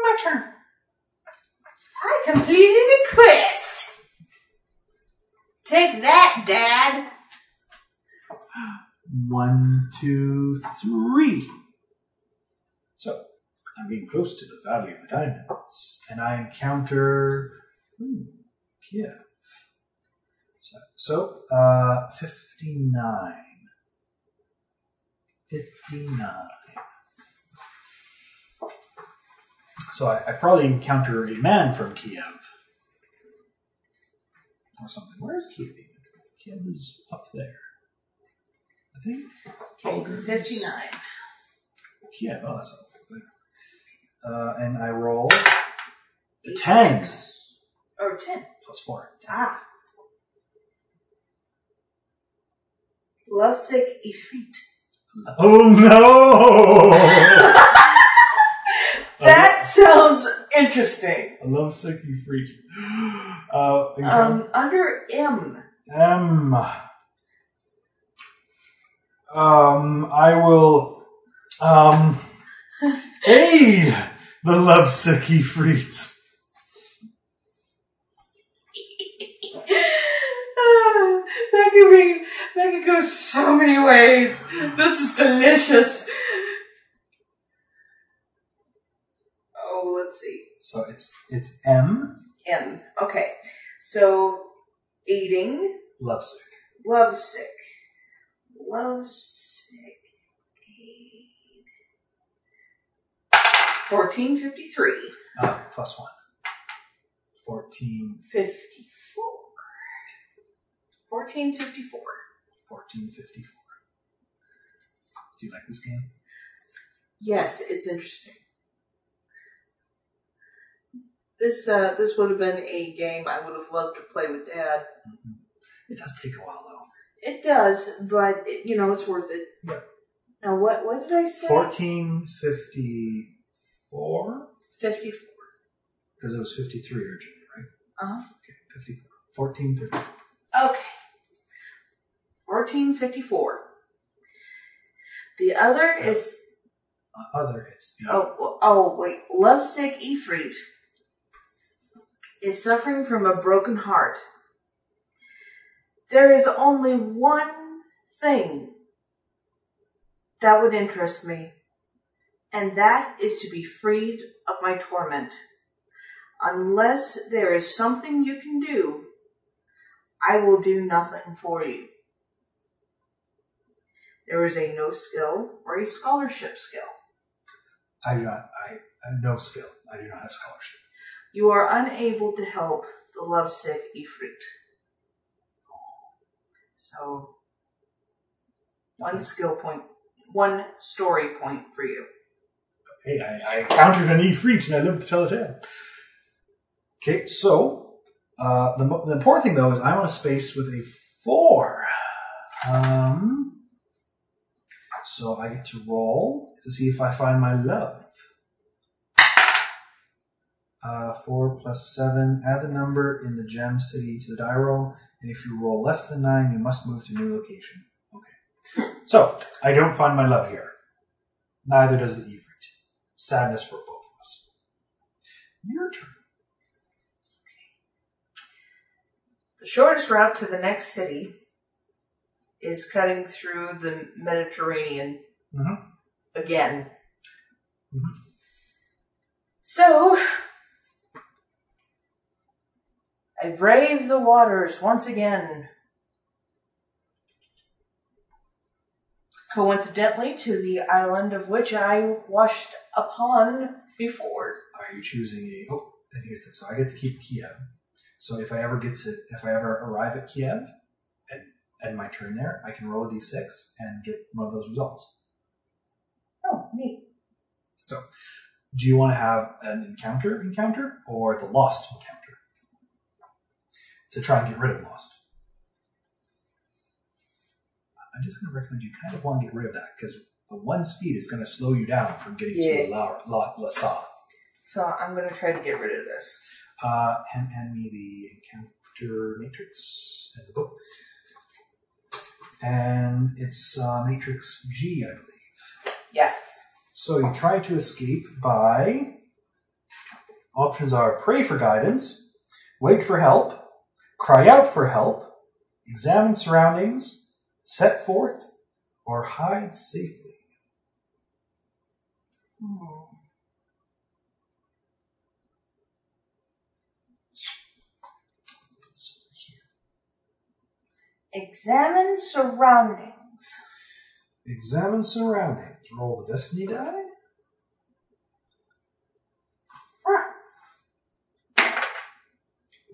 My turn. I completed the quest. Take that, Dad. One, two, three. So, I'm getting close to the Valley of the Diamonds, and I encounter hmm, Kiev. So, uh, 59. 59. So I, I probably encounter a man from Kiev. Or something. Where's Kiev? even? Kiev is up there. I think. Bulgars- 59. Kiev. Oh, that's up there. Uh, and I roll a 10 Six. Or 10. plus 4. Ah. Lovesick Ifrit. Oh no! That sounds interesting. A lovesick Ifrit. Uh, Um, under M. M. Um, I will um aid the lovesick Ifrit. That could be that could go so many ways. This is delicious. Oh, let's see. So it's it's M M. Okay. So aiding, lovesick. lovesick. Lovesick aid. Fourteen fifty three. Uh, plus one. Fourteen 54. 1454. 1454. Do you like this game? Yes, it's interesting. This uh, this would have been a game I would have loved to play with Dad. It does take a while though. It does, but it, you know it's worth it. Yeah. Now what what did I say? 1454? Fifty-four. Because it was 53 originally, right? Uh huh. Okay, 54. 1454. Okay. Fourteen fifty-four. The other is Uh, other is. Oh, oh, wait. Lovesick Ifrit is suffering from a broken heart. There is only one thing that would interest me, and that is to be freed of my torment. Unless there is something you can do, I will do nothing for you. There is a no skill or a scholarship skill. I do not. I, I have no skill. I do not have scholarship. You are unable to help the lovesick Ifrit. So, one skill point, one story point for you. Hey, I, I encountered an Ifrit and I lived to tell the tale. Okay, so uh, the, the important thing though is I'm on a space with a four. Um, so I get to roll to see if I find my love. Uh, four plus seven. Add the number in the gem city to the die roll, and if you roll less than nine, you must move to a new location. Okay. So I don't find my love here. Neither does the Ifrit. Sadness for both of us. Your turn. The shortest route to the next city is cutting through the Mediterranean Mhm. again. Mhm. So, I brave the waters once again. Coincidentally, to the island of which I washed upon before. Are you choosing a? Oh, and here's the. So I get to keep Kiev. So if I ever get to, if I ever arrive at Kiev, and and my turn there, I can roll a d6 and get one of those results. Oh, neat. So, do you want to have an encounter encounter or the lost encounter to try and get rid of lost? I'm just going to recommend you kind of want to get rid of that because the one speed is going to slow you down from getting Yeah. to La, La, Lhasa. So I'm going to try to get rid of this. Uh, hand, hand me the encounter matrix and the book. And it's uh, matrix G, I believe. Yes. So you try to escape by. Options are pray for guidance, wait for help, cry out for help, examine surroundings, set forth, or hide safely. Hmm. It's over here. Examine surroundings. Examine surroundings. Roll the destiny die.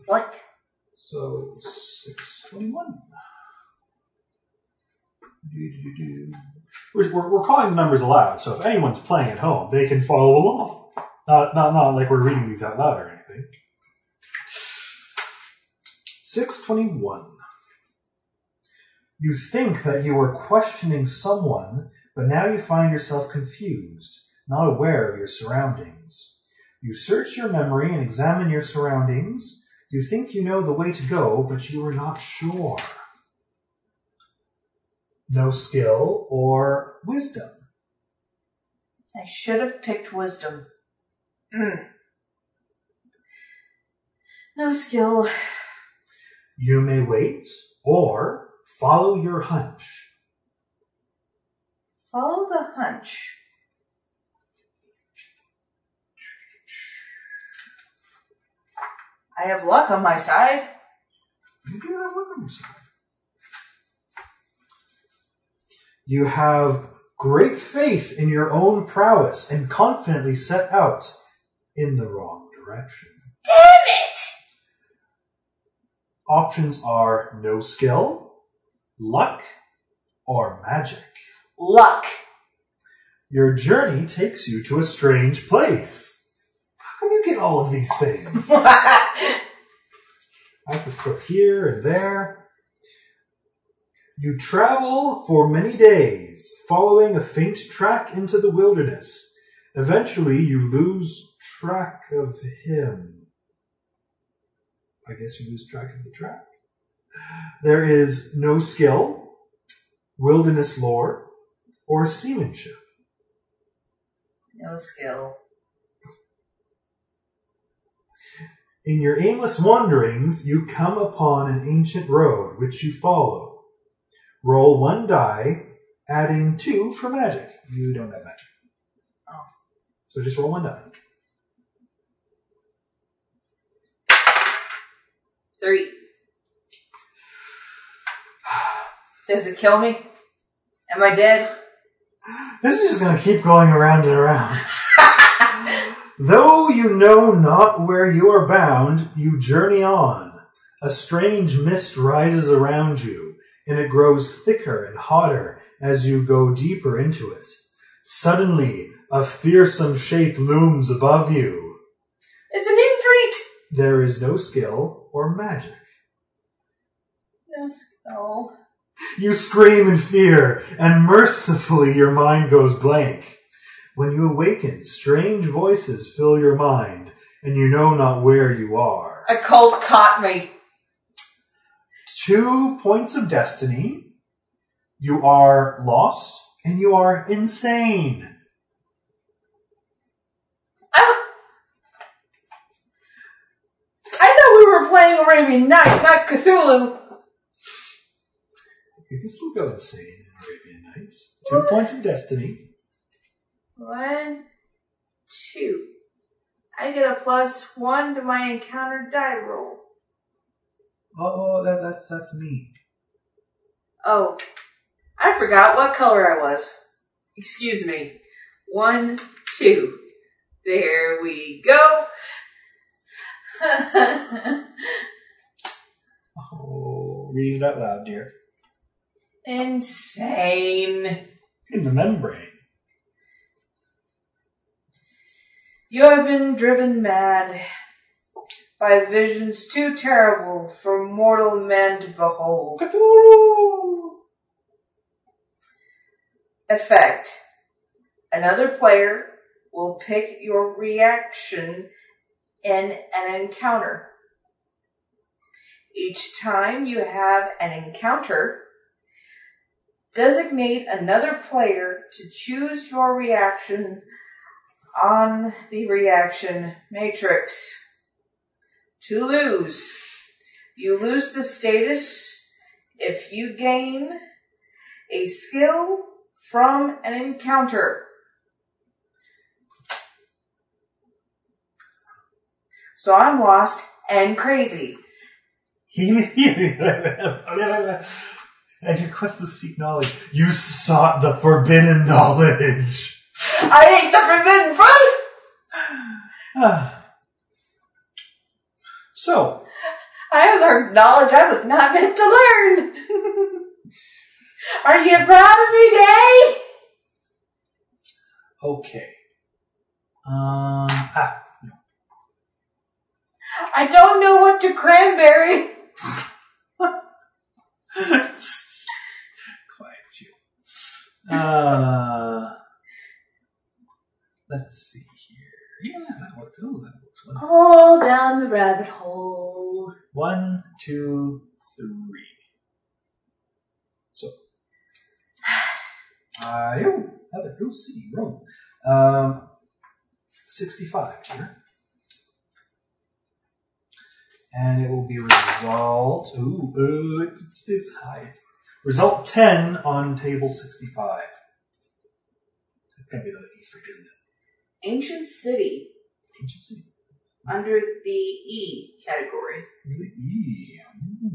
Blank. So six twenty-one. We're, we're, we're calling the numbers aloud, so if anyone's playing at home, they can follow along. Not, not, not like we're reading these out loud or anything. 621. You think that you are questioning someone, but now you find yourself confused, not aware of your surroundings. You search your memory and examine your surroundings. You think you know the way to go, but you are not sure. No skill or wisdom. I should have picked wisdom. Mm. No skill. You may wait or follow your hunch. Follow the hunch. I have luck on my side. You do have luck on your side. You have great faith in your own prowess and confidently set out in the wrong direction. Damn it! Options are no skill, luck, or magic. Luck. Your journey takes you to a strange place. How come you get all of these things? I have to flip here and there. You travel for many days, following a faint track into the wilderness. Eventually, you lose track of him. I guess you lose track of the track. There is no skill, wilderness lore, or seamanship. no skill. In your aimless wanderings, you come upon an ancient road which you follow. Roll one die, adding two for magic. You don't have magic. Oh. So just roll one die. Three. Does it kill me? Am I dead? This is just going to keep going around and around. Though you know not where you are bound, you journey on. A strange mist rises around you, and it grows thicker and hotter as you go deeper into it. Suddenly, a fearsome shape looms above you. It's an Ifrit! There is no skill or magic. No skill. You scream in fear, and mercifully your mind goes blank. When you awaken, strange voices fill your mind, and you know not where you are. A cult caught me. Two points of destiny. You are lost, and you are insane. Ah! I thought we were playing Arabian Nights, not Cthulhu. You can still go insane in Arabian Nights. Two points of destiny. One, two. I get a plus one to my encounter die roll. Oh, oh, that, that's that's me. Oh, I forgot what color I was. Excuse me. One, two. There we go. Oh, read it out loud, dear. Insane. In the membrane. You have been driven mad by visions too terrible for mortal man to behold. Cthulhu! Effect. Another player will pick your reaction in an encounter. Each time you have an encounter, designate another player to choose your reaction on the reaction matrix. To lose, you lose the status if you gain a skill from an encounter. So I'm lost and crazy. and your quest was seek knowledge. You sought the forbidden knowledge. I ate the forbidden fruit! Ah. so, I learned knowledge I was not meant to learn. Are you proud of me, Day? okay. Um, ah, I don't know what to cranberry. quiet you. Uh, let's see here. Yeah, that works. Ooh, that works. One, All down the rabbit hole. one, two, three. So, uh, ew, Heather, go see, roll. Um, 65 here. And it will be result. Ooh, uh, it's, it's high. It's result 10 on table 65. It's going to be another Easter, isn't it? Ancient city Ancient city. under the E category. Really? E. Ooh.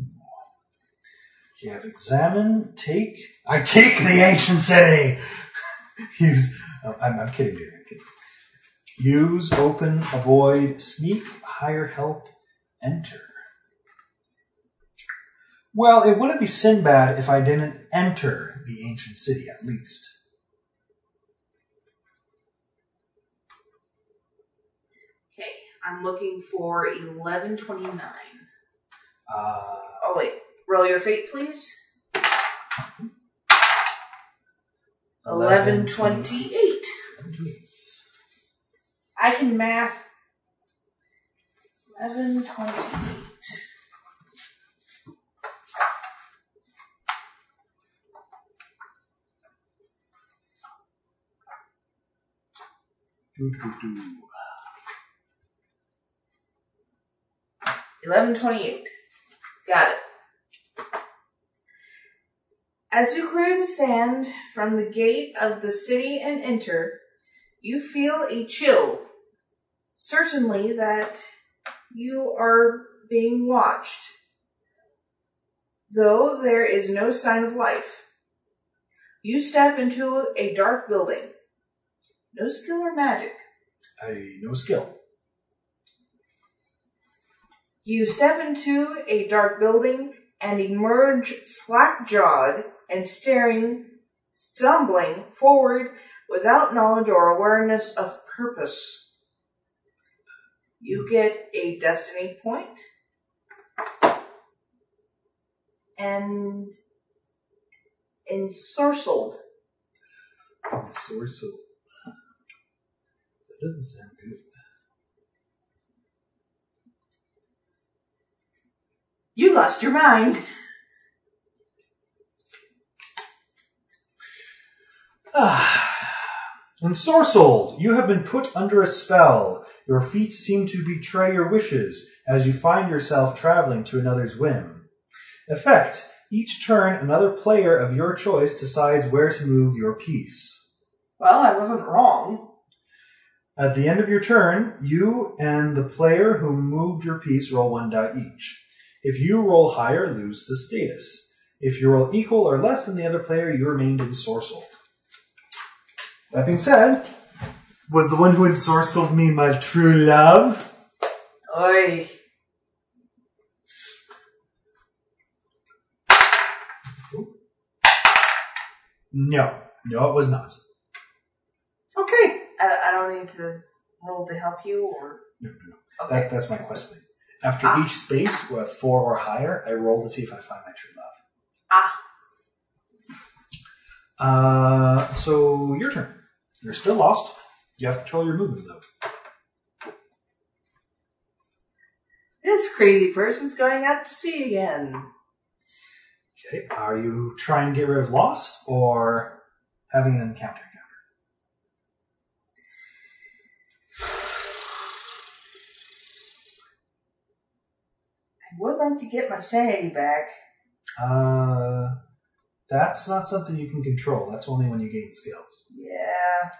You have examine, take. I take the ancient city. Use. Oh, I'm, I'm kidding, dude. I'm kidding. Use, open, avoid, sneak, hire help, enter. Well, it wouldn't be Sinbad if I didn't enter the ancient city, at least. Okay, I'm looking for 1129. Uh, Oh, wait. Roll your fate, please. 1128. 1128. I can math. 1128. Do, do, do. 1128. Got it. As you clear the sand from the gate of the city and enter, you feel a chill. Certainly that you are being watched, though there is no sign of life. You step into a dark building. No skill or magic. I no skill. You step into a dark building and emerge slack jawed and staring, stumbling forward without knowledge or awareness of purpose. You get a destiny point and ensorcelled. Ensorcelled. That doesn't sound good. You lost your mind. Ah. Ensorcelled, you have been put under a spell. Your feet seem to betray your wishes as you find yourself traveling to another's whim. Effect each turn, another player of your choice decides where to move your piece. Well, I wasn't wrong. At the end of your turn, you and the player who moved your piece roll one die each. If you roll higher, lose the status. If you roll equal or less than the other player, you remained ensorcelled. That being said, was the one who ensorcelled me my true love? Oi. No. No, it was not. Okay. I, I don't need to roll to help you, or No, no, no. okay. That, that's my quest thing. After Ah. each space with four or higher, I roll to see if I find my true love. Ah. Uh, so your turn. You're still lost. You have to control your movement though. This crazy person's going out to sea again. Okay. Are you trying to get rid of loss or having an encounter? I would like to get my sanity back. Uh, that's not something you can control. That's only when you gain skills. Yeah.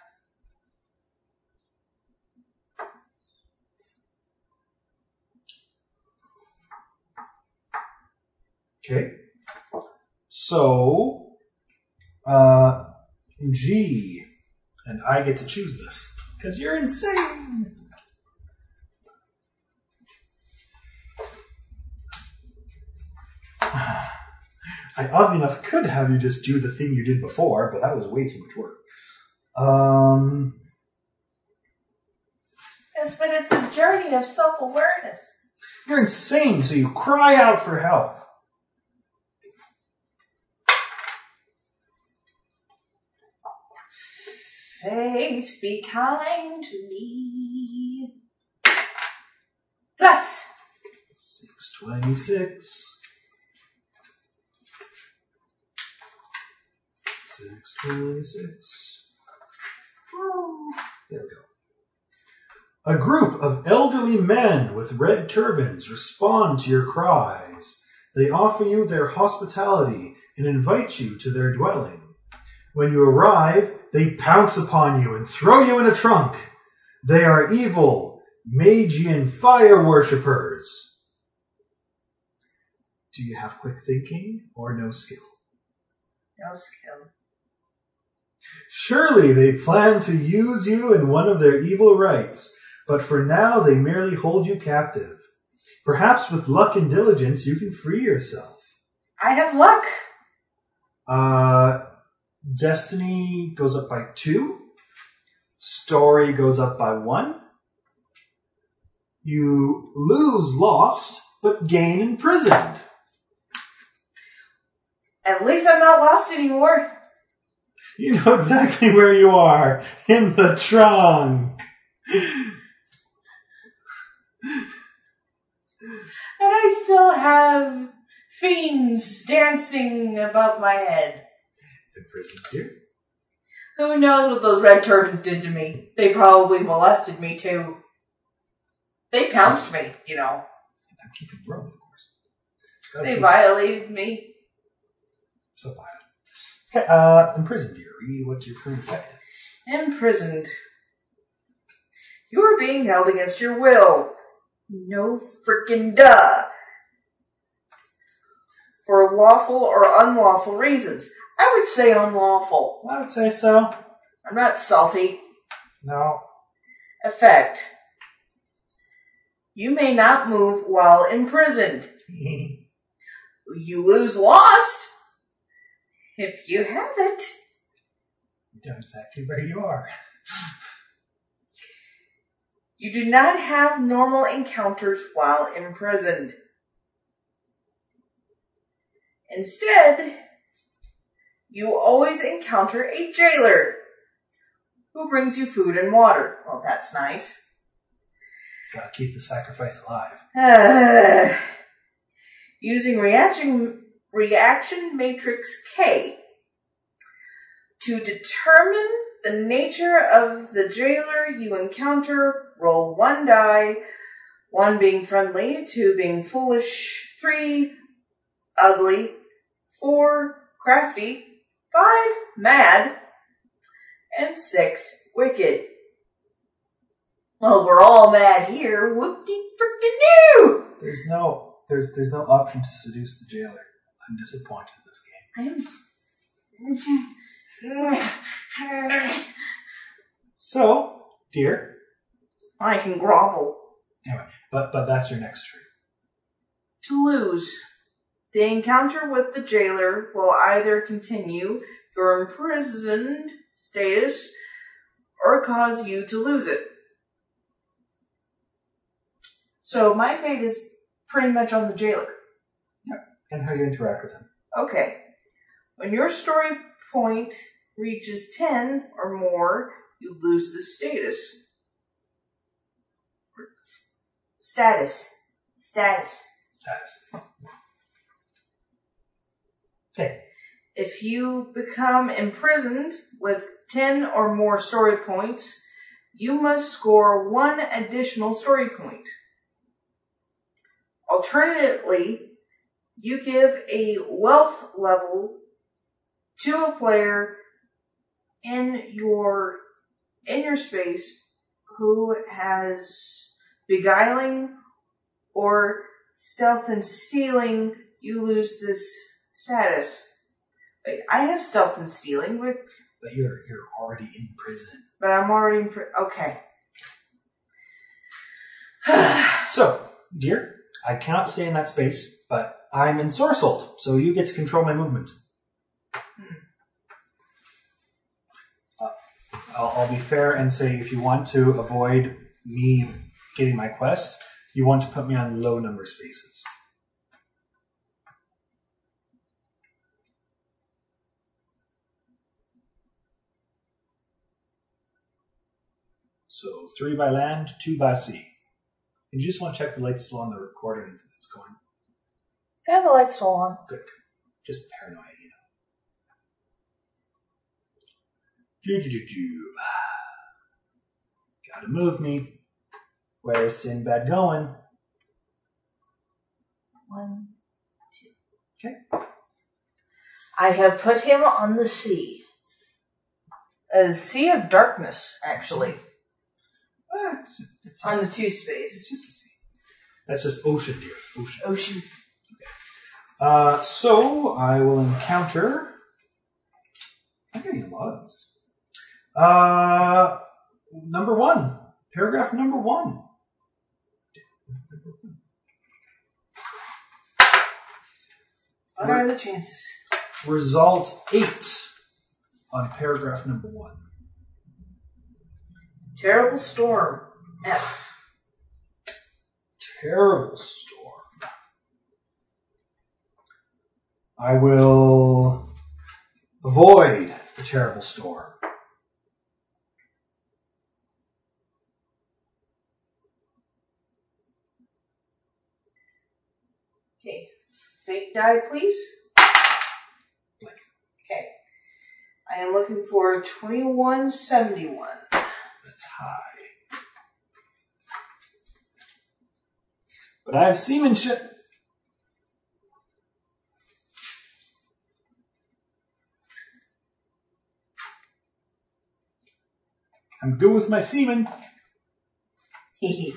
Okay. So, uh, G, and I get to choose this because you're insane. I oddly enough could have you just do the thing you did before, but that was way too much work. Um, Yes, but it's a journey of self awareness. you're insane, so you cry out for help. Fate be kind to me. Plus. 626. 626. There we go. A group of elderly men with red turbans respond to your cries. They offer you their hospitality and invite you to their dwelling. When you arrive, they pounce upon you and throw you in a trunk. They are evil, Magian fire worshippers. Do you have quick thinking or no skill? No skill. Surely they plan to use you in one of their evil rites, but for now they merely hold you captive. Perhaps with luck and diligence you can free yourself. I have luck. Uh, Destiny goes up by two. Story goes up by one. You lose lost, but gain imprisoned. At least I'm not lost anymore. You know exactly where you are in the trunk. And I still have fiends dancing above my head. Imprisoned here. Who knows what those red turbans did to me? They probably molested me too. They pounced me, you know. I'm keeping room, of course. Gotta They keep- violated me. So violent. Okay, uh, imprisoned here. Read what your current effect is. Imprisoned. You are being held against your will. No freaking duh. For lawful or unlawful reasons. I would say unlawful. I would say so. I'm not salty. No. Effect. You may not move while imprisoned. You lose lost if you have it. You know exactly where you are. You do not have normal encounters while imprisoned. Instead, you always encounter a jailer who brings you food and water. Well, that's nice. Gotta keep the sacrifice alive. Uh, using reaction reaction matrix K to determine the nature of the jailer you encounter, roll one die, one being friendly, two being foolish, three ugly, four crafty, five mad, and six wicked. Well, we're all mad here. Whoop de frickin' do! There's no there's there's no option to seduce the jailer. I'm disappointed in this game. I am. So, dear, I can grovel. Anyway, but but that's your next turn. To lose. The encounter with the jailer will either continue your imprisoned status or cause you to lose it. So my fate is pretty much on the jailer. And how you interact with him. Okay. When your story point reaches 10 or more, you lose the status. Status. Status. Status. Okay. If you become imprisoned with 10 or more story points, you must score one additional story point. Alternatively, you give a wealth level to a player in your in your space who has beguiling or stealth and stealing, you lose this status. Wait, I have stealth and stealing, but, But you're you're already in prison. but I'm already in pri- okay. So, dear, I cannot stay in that space, but I'm ensorcelled, so you get to control my movement. Uh, I'll, I'll be fair and say if you want to avoid me getting my quest, you want to put me on low number spaces. So three by land, two by sea. And you just want to check the light's still on the recording that's going. Yeah, the light's still on. Good. Just paranoia, you know. Do do do do. Gotta move me. Where's Sinbad going? One, two. Okay. I have put him on the sea. A sea of darkness, actually. It's just, it's just On the sea. two space. It's just a sea. That's just ocean, dear. Ocean. Ocean. Uh, so I will encounter. I'm getting a lot of these. Uh, number one, paragraph number one. What are the chances? Result eight on paragraph number one. Terrible storm. Terrible storm. I will avoid the terrible storm. Okay. Fake die, please. Okay. I am looking for 2171. That's high. But I have seamanship. I'm good with my seaman. okay.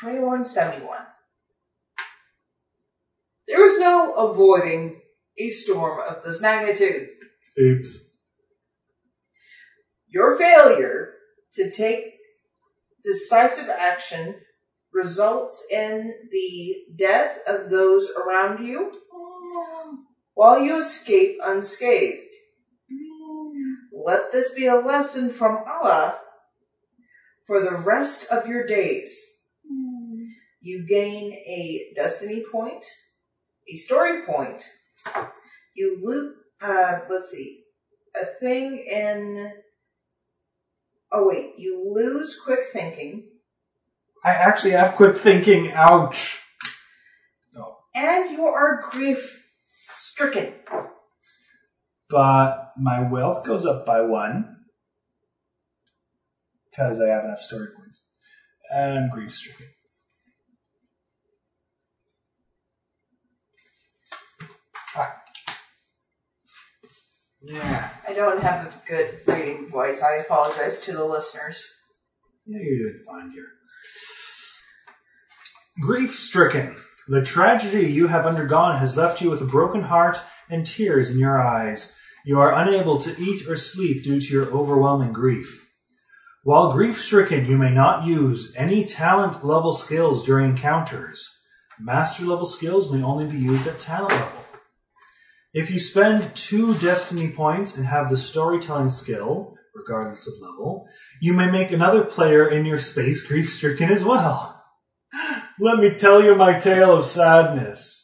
2171. There is no avoiding a storm of this magnitude. Oops. Your failure to take decisive action results in the death of those around you while you escape unscathed. Let this be a lesson from Allah for the rest of your days. You gain a destiny point, a story point. You loot, uh, let's see, a thing in. Oh, wait, you lose quick thinking, I actually have quick thinking. Ouch. Oh. and you are grief stricken. But my wealth goes up by one because I have enough story points. And I'm grief stricken. Yeah. I don't have a good reading voice. I apologize to the listeners. Yeah, you're doing fine, dear. Grief stricken. The tragedy you have undergone has left you with a broken heart and tears in your eyes. You are unable to eat or sleep due to your overwhelming grief. While grief stricken, you may not use any talent level skills during encounters. Master level skills may only be used at talent level. If you spend two destiny points and have the storytelling skill, regardless of level, you may make another player in your space grief stricken as well. Let me tell you my tale of sadness.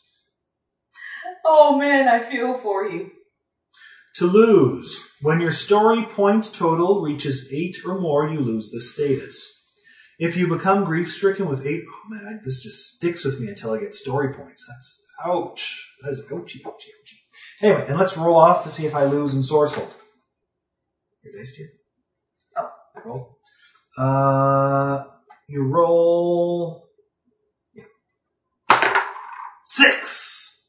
Oh man, I feel for you. To lose. When your story point total reaches 8 or more, you lose this status. If you become grief stricken with 8, oh man, this just sticks with me until I get story points. That's ouch. That is ouchy, ouchy, ouchy. Anyway, and let's roll off to see if I lose ensorcelled. Your dice here. Oh. Roll. Uh, you roll. Six!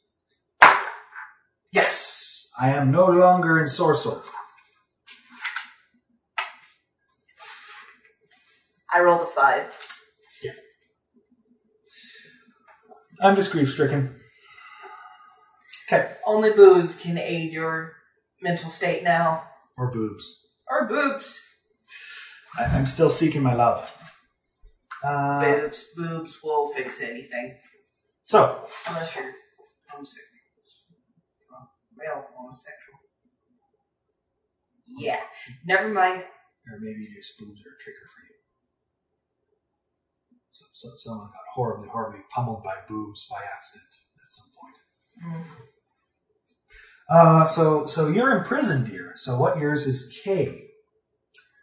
Yes! I am no longer ensorcelled. I rolled a five. Yeah. I'm just grief stricken. Okay. Only booze can aid your mental state now. Or boobs. Or boobs. I, I'm still seeking my love. Uh, boobs. Boobs will fix anything. so, Unless you're homosexual. Well, Male homosexual. Yeah. Never mind. or maybe just boobs are a trigger for you. So, so someone got horribly, horribly pummeled by boobs by accident at some point. Mm. Uh, so, so you're in prison, dear. So what yours is K.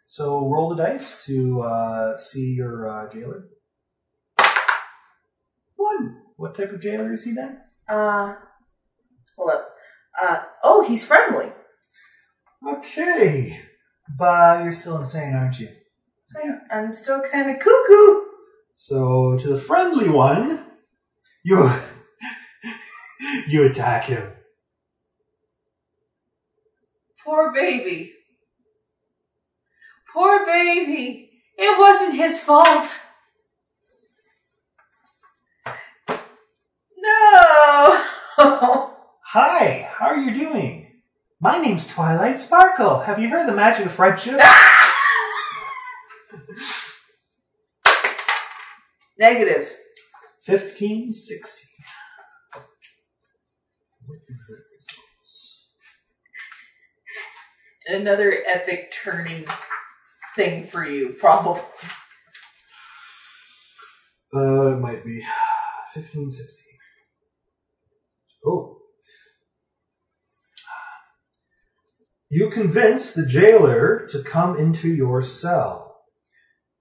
So roll the dice to uh, see your uh, jailer. What type of jailer is he then? Uh, hold up. Uh, oh, he's friendly. Okay. But you're still insane, aren't you? I'm, I'm still kind of cuckoo. So to the friendly one, you you attack him. Poor baby. Poor baby. It wasn't his fault. No. Hi, how are you doing? My name's Twilight Sparkle. Have you heard the magic of friendship? Negative. Fifteen sixty. What is the results? Another epic turning thing for you, probably. Uh, it might be fifteen sixty. Oh. You convince the jailer to come into your cell.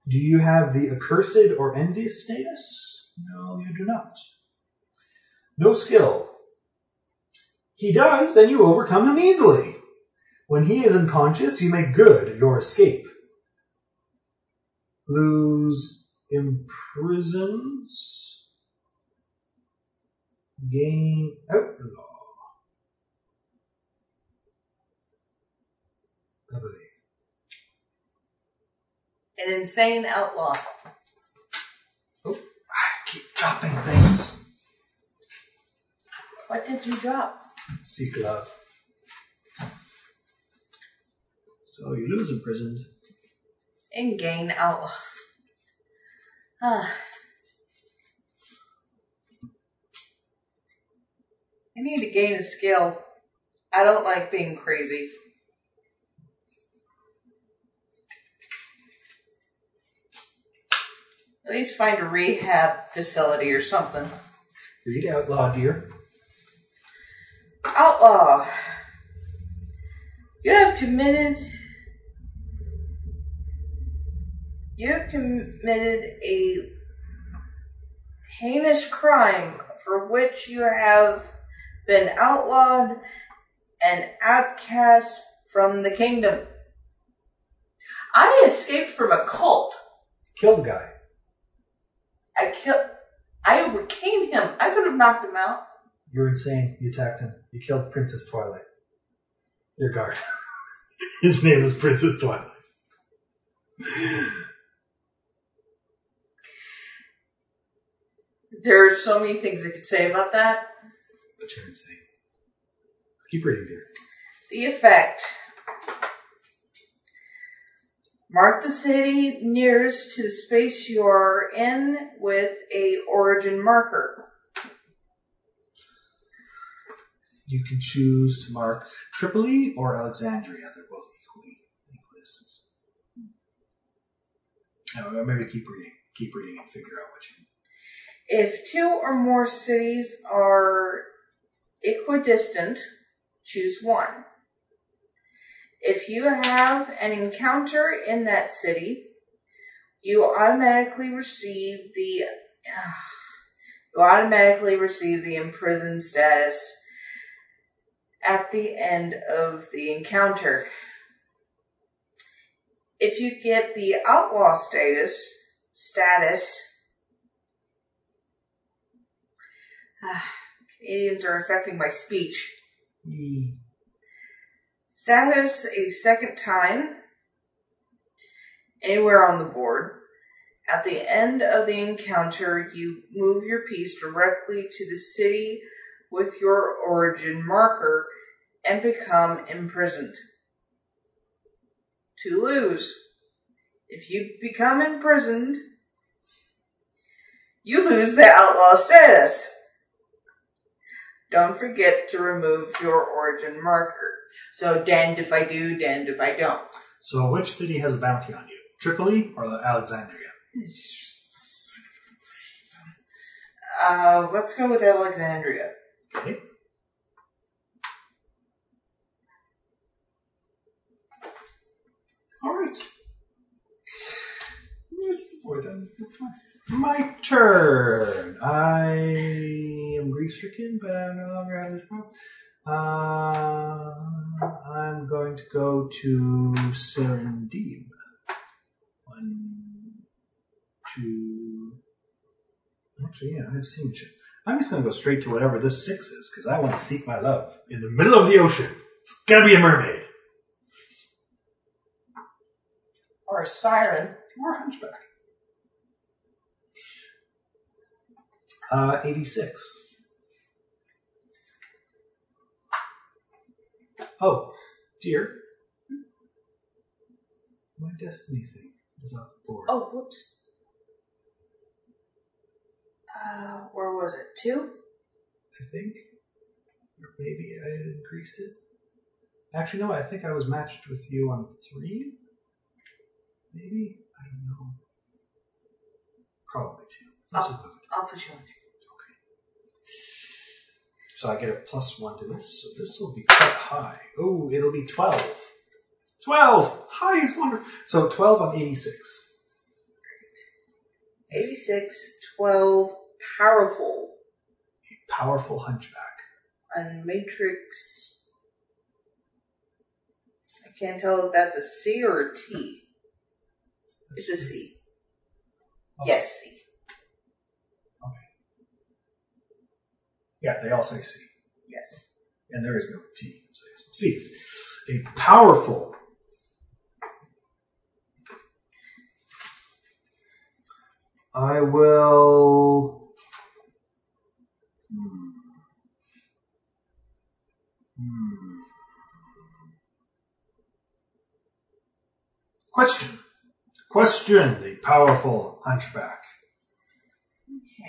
Do you have the accursed or envious status? No, you do not. No skill. He does, and you overcome him easily. When he is unconscious, you make good your escape. Lose imprisons. Gain oh, outlaw. Ability. An insane outlaw. Oh, I keep dropping things. What did you drop? Seek love. So you lose imprisoned. And gain outlaw. Ah. I need to gain a skill. I don't like being crazy. At least find a rehab facility or something. Read outlaw, dear. Outlaw. You have committed. You have committed a heinous crime for which you have been outlawed and outcast from the kingdom. I escaped from a cult. Killed the guy. I killed. I overcame him. I could have knocked him out. You're insane. You attacked him. You killed Princess Twilight. Your guard. His name is Princess Twilight. There are so many things I could say about that. But you're insane. Keep reading, dear. The effect. Mark the city nearest to the space you are in with a origin marker. You can choose to mark Tripoli or Alexandria. They're both equally equal distance. Oh, maybe keep reading. Keep reading and figure out what you. If two or more cities are equidistant, choose one. If you have an encounter in that city, you automatically receive the you automatically receive the imprisoned status at the end of the encounter. If you get the outlaw status status Canadians are affecting my speech. Hmm. Status a second time anywhere on the board. At the end of the encounter, you move your piece directly to the city with your origin marker and become imprisoned. To lose. If you become imprisoned, you lose the outlaw status. Don't forget to remove your origin marker. So damned if I do, damned if I don't. So, which city has a bounty on you? Tripoli or Alexandria? Uh, let's go with Alexandria. Okay. All right. Just avoid them. You're fine. My turn. I am grief stricken, but I no longer have this problem. Uh, I'm going to go to Serendib. One, two. Actually, yeah, I've seen you. I'm just going to go straight to whatever this six is because I want to seek my love in the middle of the ocean. It's got to be a mermaid Or a siren. or a hunchback. Uh, 86. Oh, dear. My destiny thing is off the board. Oh, whoops. Uh, where was it? Two? I think. Or maybe I increased it. Actually, no, I think I was matched with you on three. Maybe? I don't know. Probably two. Let's it. I'll put you on three. So I get a plus one to this, so this will be quite high. Oh, it'll be 12. 12! High is wonderful. So 12 on 86. 86, 12, powerful. Powerful hunchback. And matrix. I can't tell if that's a C or a T. It's a C. Yes, C. Yeah, they all say C. Yes. And there is no T. So C. A powerful. I will. Hmm. Hmm. Question. Question. The powerful hunchback.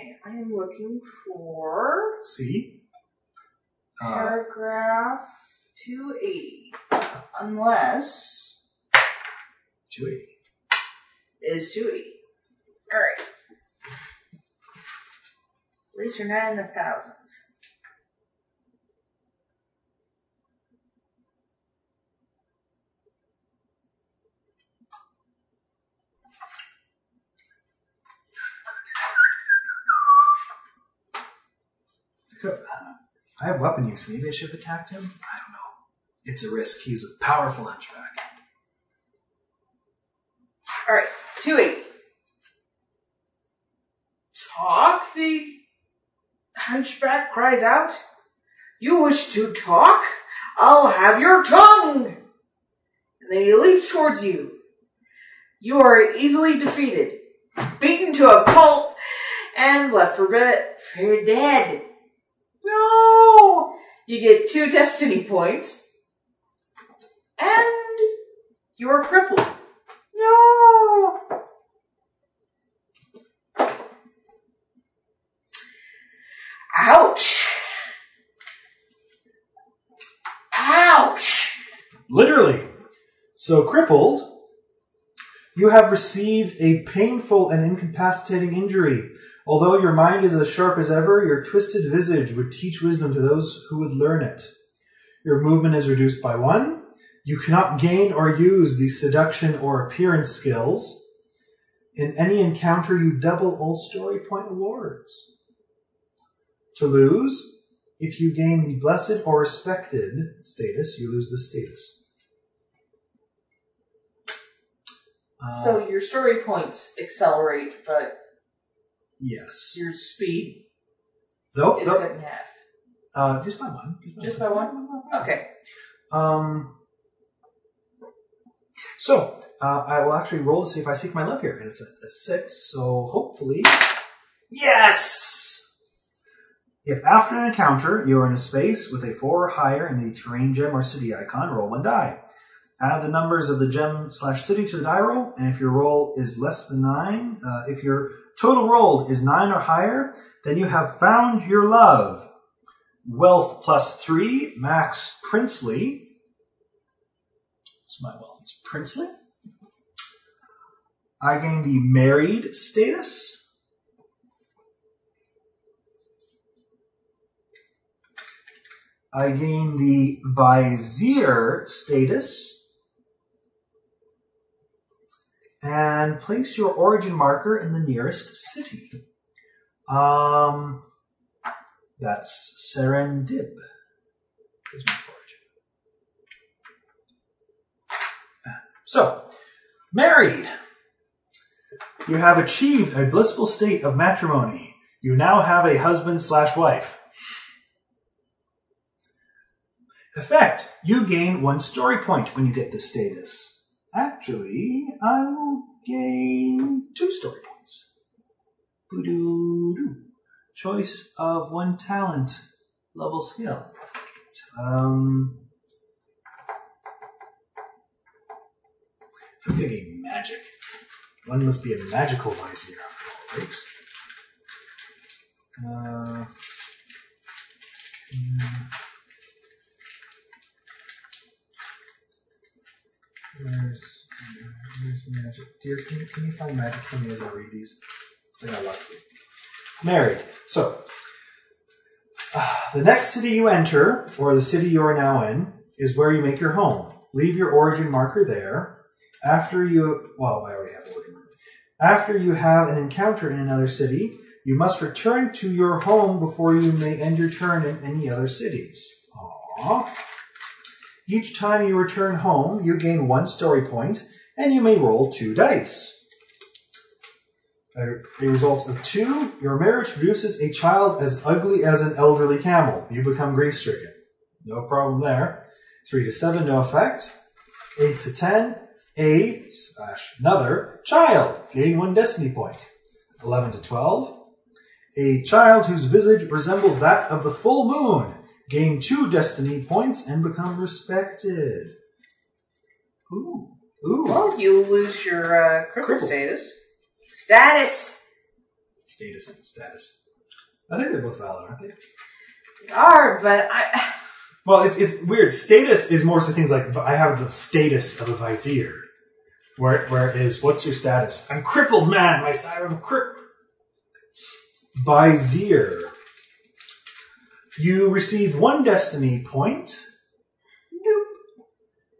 Okay, I am looking for C. Uh, paragraph 280. Unless 280. it is 280. Alright. At least you're not in the thousands. Could- Uh, I have weapon use. Maybe I should have attacked him. I don't know. It's a risk. He's a powerful hunchback. Alright, 280. Talk? The hunchback cries out. You wish to talk? I'll have your tongue! And then he leaps towards you. You are easily defeated, beaten to a pulp, and left for, for dead. No! You get two destiny points, and you are crippled. No! Ouch! Ouch! Literally. So crippled, you have received a painful and incapacitating injury. Although your mind is as sharp as ever, your twisted visage would teach wisdom to those who would learn it. Your movement is reduced by one. You cannot gain or use the seduction or appearance skills. In any encounter, you double all story point awards. To lose, if you gain the blessed or respected status, you lose the status. Uh, So your story points accelerate, but yes, your speed nope, is cut in half. Uh, just by one. Just by one? Okay. Um. So uh, I will actually roll to see if I seek my love here, and it's a, a six. So hopefully, yes. If after an encounter you are in a space with a four or higher in the terrain gem or city icon, roll one die. Add the numbers of the gem slash city to the die roll, and if your roll is less than nine, uh, if your total roll is nine or higher, then you have found your love. Wealth plus three, max princely. So my wealth is princely. I gain the married status. I gain the vizier status. And place your origin marker in the nearest city. Um, that's Serendib. Is my origin. So, married. You have achieved a blissful state of matrimony. You now have a husband slash wife. Effect. You gain one story point when you get this status. Actually, I will gain two story points. Boo-doo-doo. Choice of one talent level skill. Um, I'm thinking magic. One must be a magical vizier after all, right? Uh, hmm. Magic? Dear, can you, can you find magic for me as I read these? I got lucky. Married. So, uh, the next city you enter, or the city you are now in, is where you make your home. Leave your origin marker there. After you, well, I already have origin marker. After you have an encounter in another city, you must return to your home before you may end your turn in any other cities. Aww. Each time you return home, you gain one story point, and you may roll two dice. A, result of two, your marriage produces a child as ugly as an elderly camel. You become grief stricken. No problem there. Three to seven, no effect. Eight to ten, a slash another child. Gain one destiny point. Eleven to twelve, a child whose visage resembles that of the full moon. Gain two destiny points and become respected. Ooh. Ooh. Well, you lose your uh, cripple Cripple. status. Status! Status. Status. I think they're both valid, aren't they? They Are, but I. Well, it's it's weird. Status is more so things like I have the status of a vizier. Where, whereas, what's your status? I'm crippled, man. My I have a crip. Vizier. You receive one destiny point.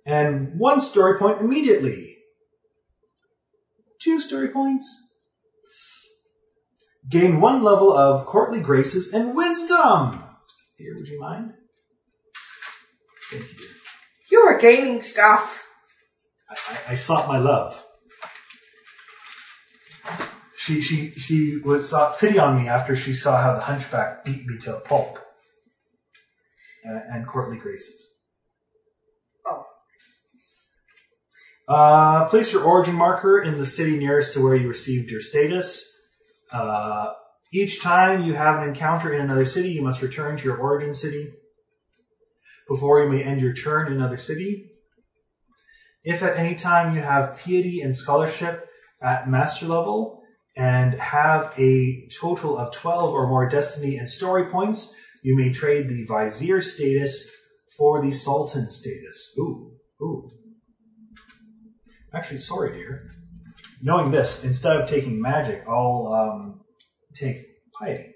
And one story point immediately. Two story points. Gain one level of courtly graces and wisdom. Dear, would you mind? Thank you, dear. You are gaining stuff. I, I, I sought my love. She she she was sought pity on me after she saw how the hunchback beat me to a pulp. Uh, and courtly graces. Oh. Uh, place your origin marker in the city nearest to where you received your status. Uh, each time you have an encounter in another city, you must return to your origin city before you may end your turn in another city. If at any time you have piety and scholarship at master level and have a total of 12 or more destiny and story points, you may trade the vizier status for the sultan status. Ooh, ooh. Actually, sorry, dear. Knowing this, instead of taking magic, I'll um, take piety.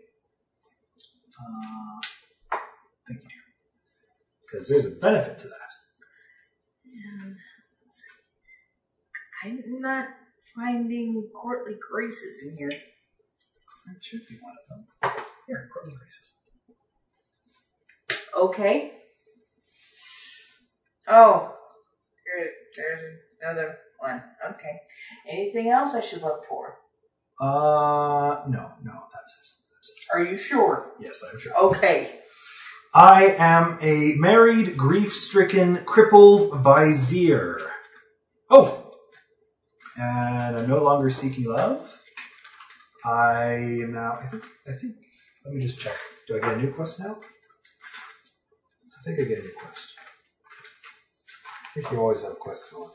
Uh, thank you, dear. Because there's a benefit to that. And. I'm not finding courtly graces in here. That should be one of them. Here, courtly graces. Okay. Oh, there, there's another one. Okay. Anything else I should look for? Uh, no, no, that's it. That's it. Are you sure? Yes, I'm sure. Okay. I am a married, grief-stricken, crippled vizier. Oh, and I'm no longer seeking love. I am now. I think. I think. Let me just check. Do I get a new quest now? I think I get a new quest. I think you always have a quest going.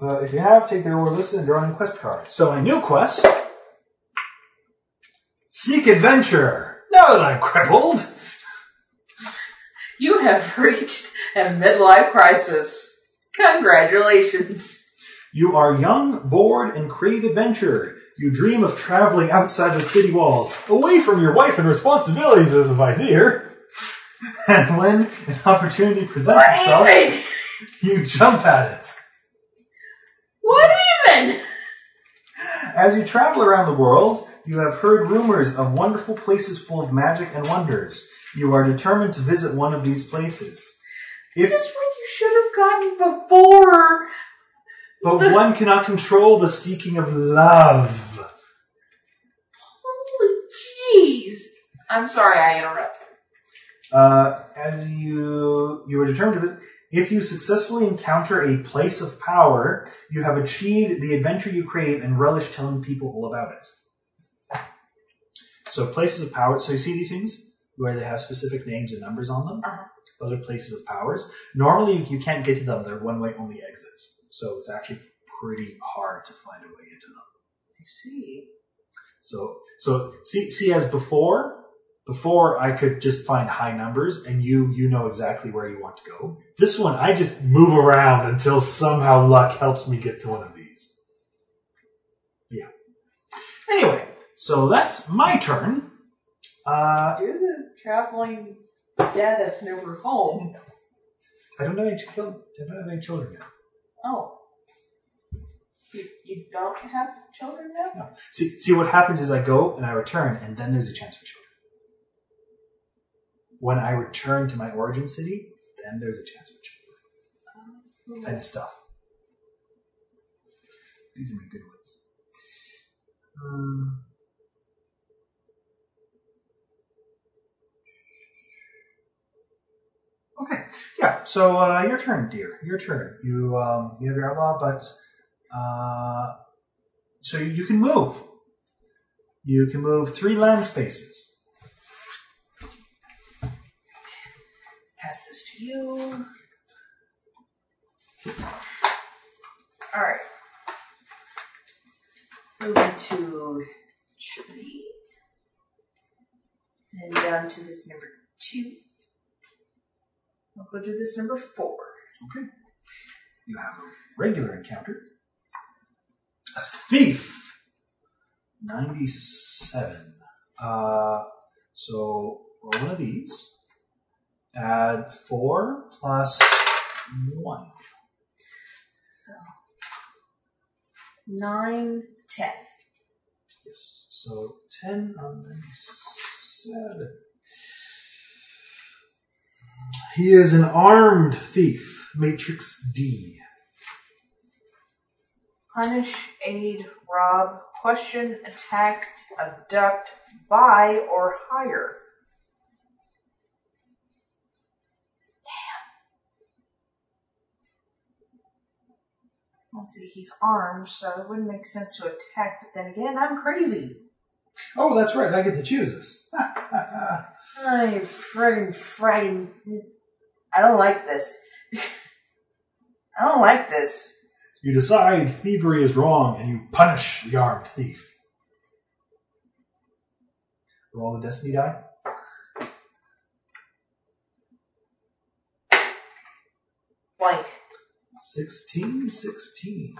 Uh, if you have, take the reward listed and draw a quest card. So my new quest: Seek adventure. Now that I'm crippled, You have reached a midlife crisis. Congratulations. you are young, bored, and crave adventure. You dream of traveling outside the city walls, away from your wife and responsibilities as a vizier. And when an opportunity presents itself, you jump at it. What even? As you travel around the world, you have heard rumors of wonderful places full of magic and wonders. You are determined to visit one of these places. This is what you should have gotten before. but one cannot control the seeking of love. Holy jeez. I'm sorry I interrupted. Uh, as you you are determined to visit. If you successfully encounter a place of power, you have achieved the adventure you crave and relish telling people all about it. So places of power. So you see these things where they have specific names and numbers on them. Uh-huh. Those are places of powers. Normally, you, can't get to them. They're one-way only exits. So it's actually pretty hard to find a way into them. I see. So, so see, see, as before, before I could just find high numbers, and you, you know exactly where you want to go. This one, I just move around until somehow luck helps me get to one of these. Yeah. Anyway, so that's my turn. Uh, You're the traveling dad that's never home. I don't have any children. I don't have any children yet. Oh. You, you don't have children now? No. See, see, what happens is I go and I return, and then there's a chance for children. When I return to my origin city, then there's a chance for children. and stuff. These are my good ones. Um, okay, yeah. So uh, your turn, dear. Your turn. You um, you have your outlaw, but uh, so you can move. You can move three land spaces. Pass this to you. Alright. Moving to tree. Then down to this number two. I'll go to this number four. Okay. You have a regular encounter. A thief. 97. Uh, so roll one of these. Add 4 plus 1. So nine, ten. Yes. So 10 on 97. He is an armed thief. Matrix D. Punish, aid, rob, question, attack, abduct, buy, or hire. Damn. Let's see, he's armed, so it wouldn't make sense to attack, but then again, I'm crazy. Oh, that's right. I get to choose this. I friggin' friggin' I don't like this. I don't like this. You decide thievery is wrong and you punish the armed thief. Roll the destiny die. Blank. 16, 16.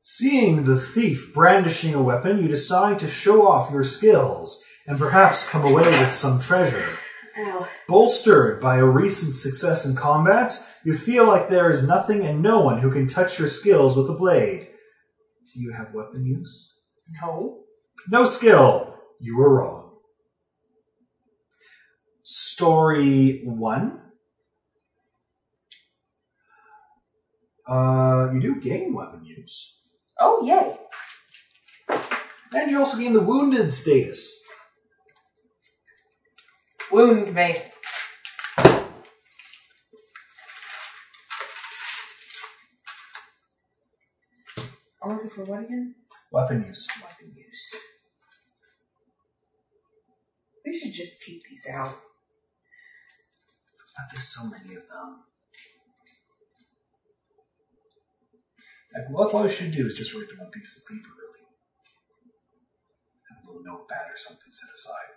Seeing the thief brandishing a weapon, you decide to show off your skills and perhaps come away with some treasure. Ow. Bolstered by a recent success in combat, you feel like there is nothing and no one who can touch your skills with a blade. Do you have weapon use? No. No skill. You were wrong. Story one. Uh, you do gain weapon use. Oh, yay. And you also gain the wounded status. Wound me. I'm looking for what again? Weapon use. Weapon use. We should just keep these out. There's so many of them. Like, what what we should do is just write them on a piece of paper, really. Have a little notepad or something set aside.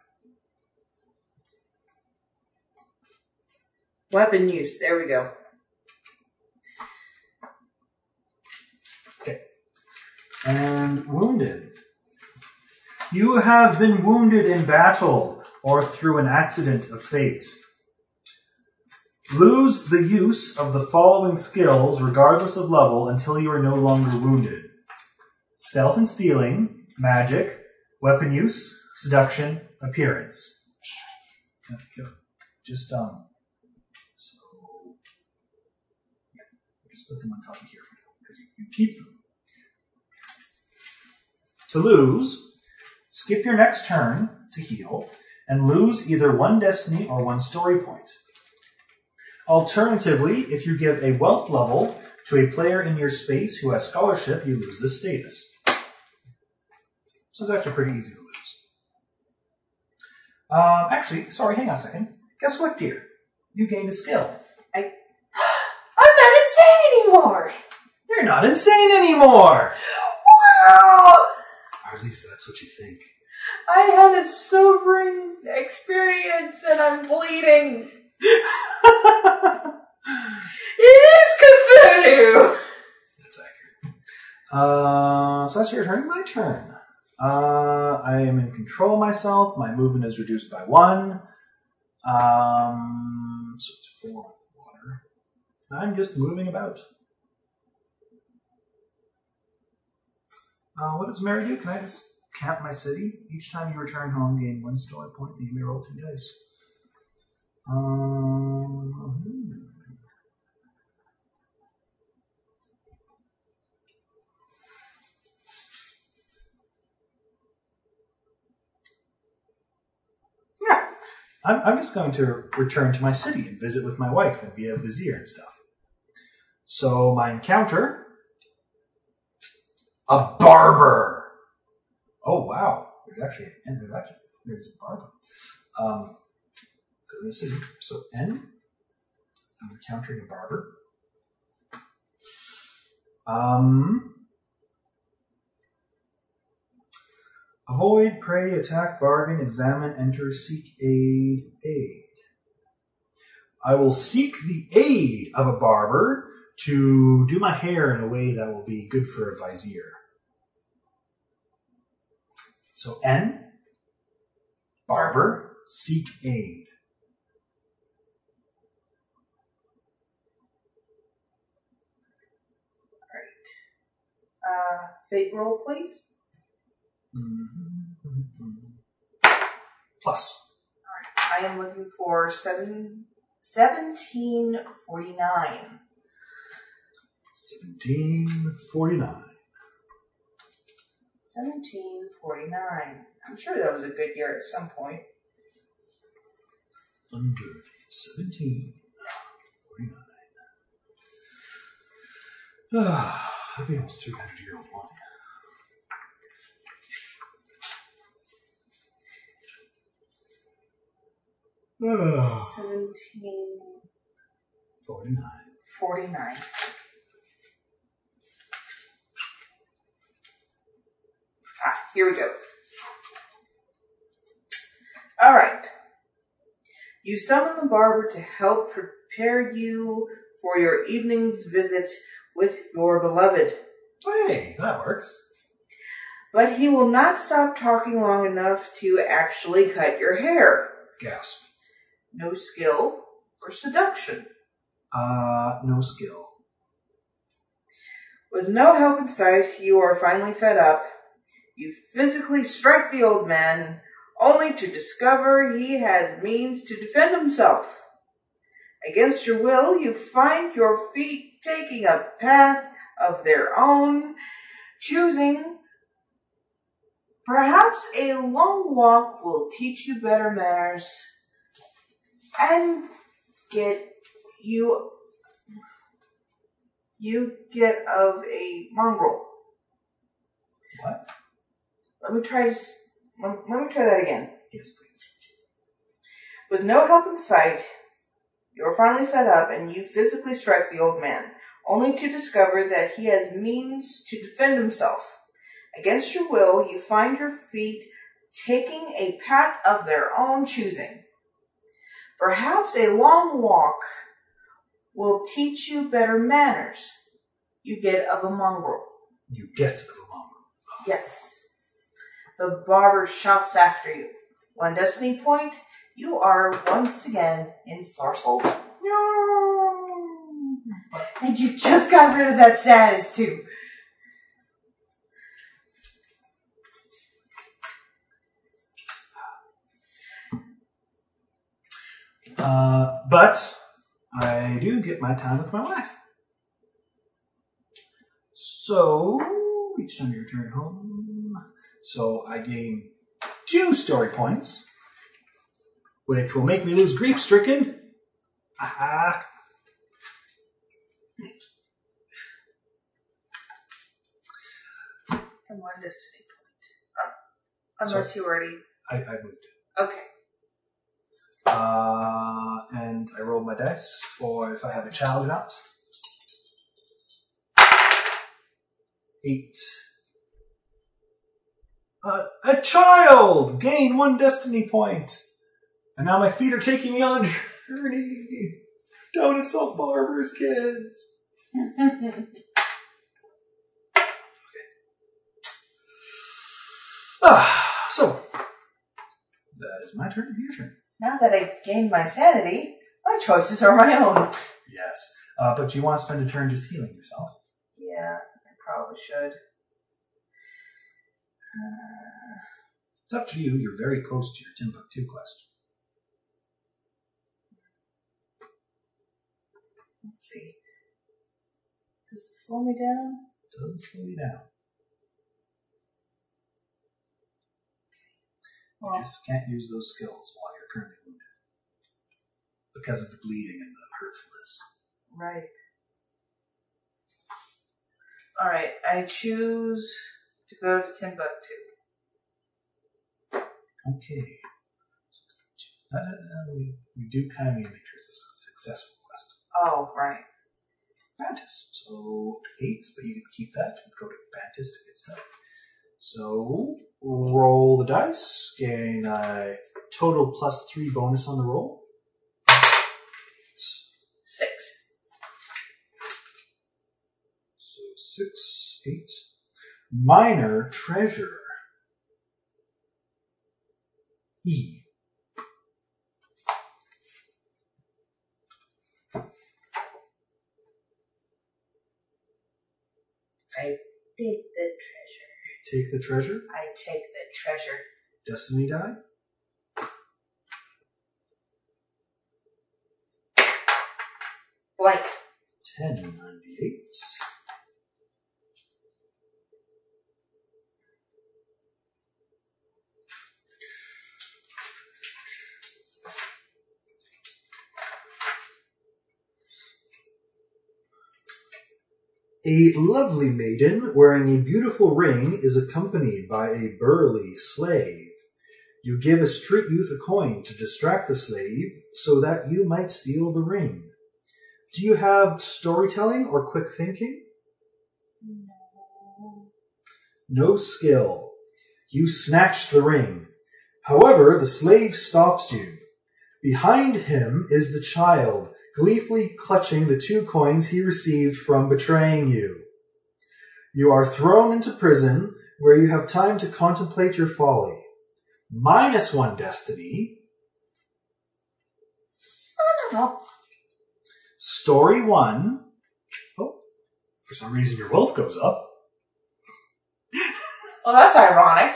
Weapon use. There we go. Okay. And wounded. You have been wounded in battle or through an accident of fate. Lose the use of the following skills, regardless of level, until you are no longer wounded stealth and stealing, magic, weapon use, seduction, appearance. Damn it. Just, um, so, yeah, just put them on top of here for now, because you, you keep them. To lose, skip your next turn to heal, and lose either one destiny or one story point. Alternatively, if you give a wealth level to a player in your space who has scholarship, you lose this status. So it's actually pretty easy to lose. Um, actually, sorry, hang on a second. Guess what, dear? You gained a skill. I... I'm not insane anymore. You're not insane anymore! Wow! Or at least that's what you think. I had a sobering experience and I'm bleeding. Cthulhu! That's accurate. Uh, so that's your turn. My turn. Uh, I am in control of myself. My movement is reduced by one. Um, so it's four water. I'm just moving about. Uh, what does Mary do? Can I just count my city? Each time you return home, gain one story point, and you may roll two dice. Um, I'm, I'm just going to return to my city and visit with my wife and be a vizier and stuff. So my encounter, a barber. Oh wow, there's actually there's actually there's a barber. Um, to the city. So N, I'm encountering a barber. Um, Avoid, pray, attack, bargain, examine, enter, seek aid, aid. I will seek the aid of a barber to do my hair in a way that will be good for a vizier. So N, barber, seek aid. Uh, fate roll, please. Plus. All right. I am looking for seven, 1749. 1749. 1749. I'm sure that was a good year at some point. Under 1749. Ah, that'd be almost 300 17. 49. 49. Ah, here we go. All right. You summon the barber to help prepare you for your evening's visit with your beloved. Hey, that works. But he will not stop talking long enough to actually cut your hair. Gasp. No skill or seduction. Uh, no skill. With no help in sight, you are finally fed up. You physically strike the old man, only to discover he has means to defend himself. Against your will, you find your feet taking a path of their own, choosing. Perhaps a long walk will teach you better manners and get you you get of a mongrel. What? Let me try to. Let let me try that again. Yes, please. With no help in sight, you are finally fed up and you physically strike the old man, only to discover that he has means to defend himself. Against your will, you find your feet taking a path of their own choosing. Perhaps a long walk will teach you better manners. You get of a mongrel. You get of a mongrel. Yes. The barber shouts after you. One destiny point, you are once again ensorcelled. No. And you just got rid of that status too. Uh, but I do get my time with my wife. So each time you return home, so I gain two story points, which will make me lose grief stricken. Aha! And one destiny point. Unless you already. I, I moved it. Okay. Uh, and I roll my dice for if I have a child or not. Eight. Uh, a child! Gain one destiny point! And now my feet are taking me on a journey down to Salt Barbers, kids. Ah, so, that is my turn. Your turn. Now that I've gained my sanity, my choices are my own. Yes. Uh, but you want to spend a turn just healing yourself. Yeah, I probably should. Uh, It's up to you. You're very close to your Timbuktu quest. let's see. Does it slow me down? It doesn't slow you down. You Well, just can't use those skills while you're because of the bleeding and the hurtfulness. right. All right, I choose to go to Timbuktu. Okay. Uh, we, we do kind of need to make sure it's a successful quest. Oh, right. Bantis. So eight, but you can keep that and go to Bantis to get stuff. So roll the dice, gain a total plus three bonus on the roll. six, eight. Minor treasure. E. I take the treasure. Take the treasure? I take the treasure. Destiny die? Blank. 1098. A lovely maiden wearing a beautiful ring is accompanied by a burly slave. You give a street youth a coin to distract the slave so that you might steal the ring. Do you have storytelling or quick thinking? No skill. You snatch the ring. However, the slave stops you. Behind him is the child, gleefully clutching the two coins he received from betraying you. You are thrown into prison where you have time to contemplate your folly. Minus one destiny. Son of a. Story one. Oh, for some reason your wealth goes up. Well, that's ironic.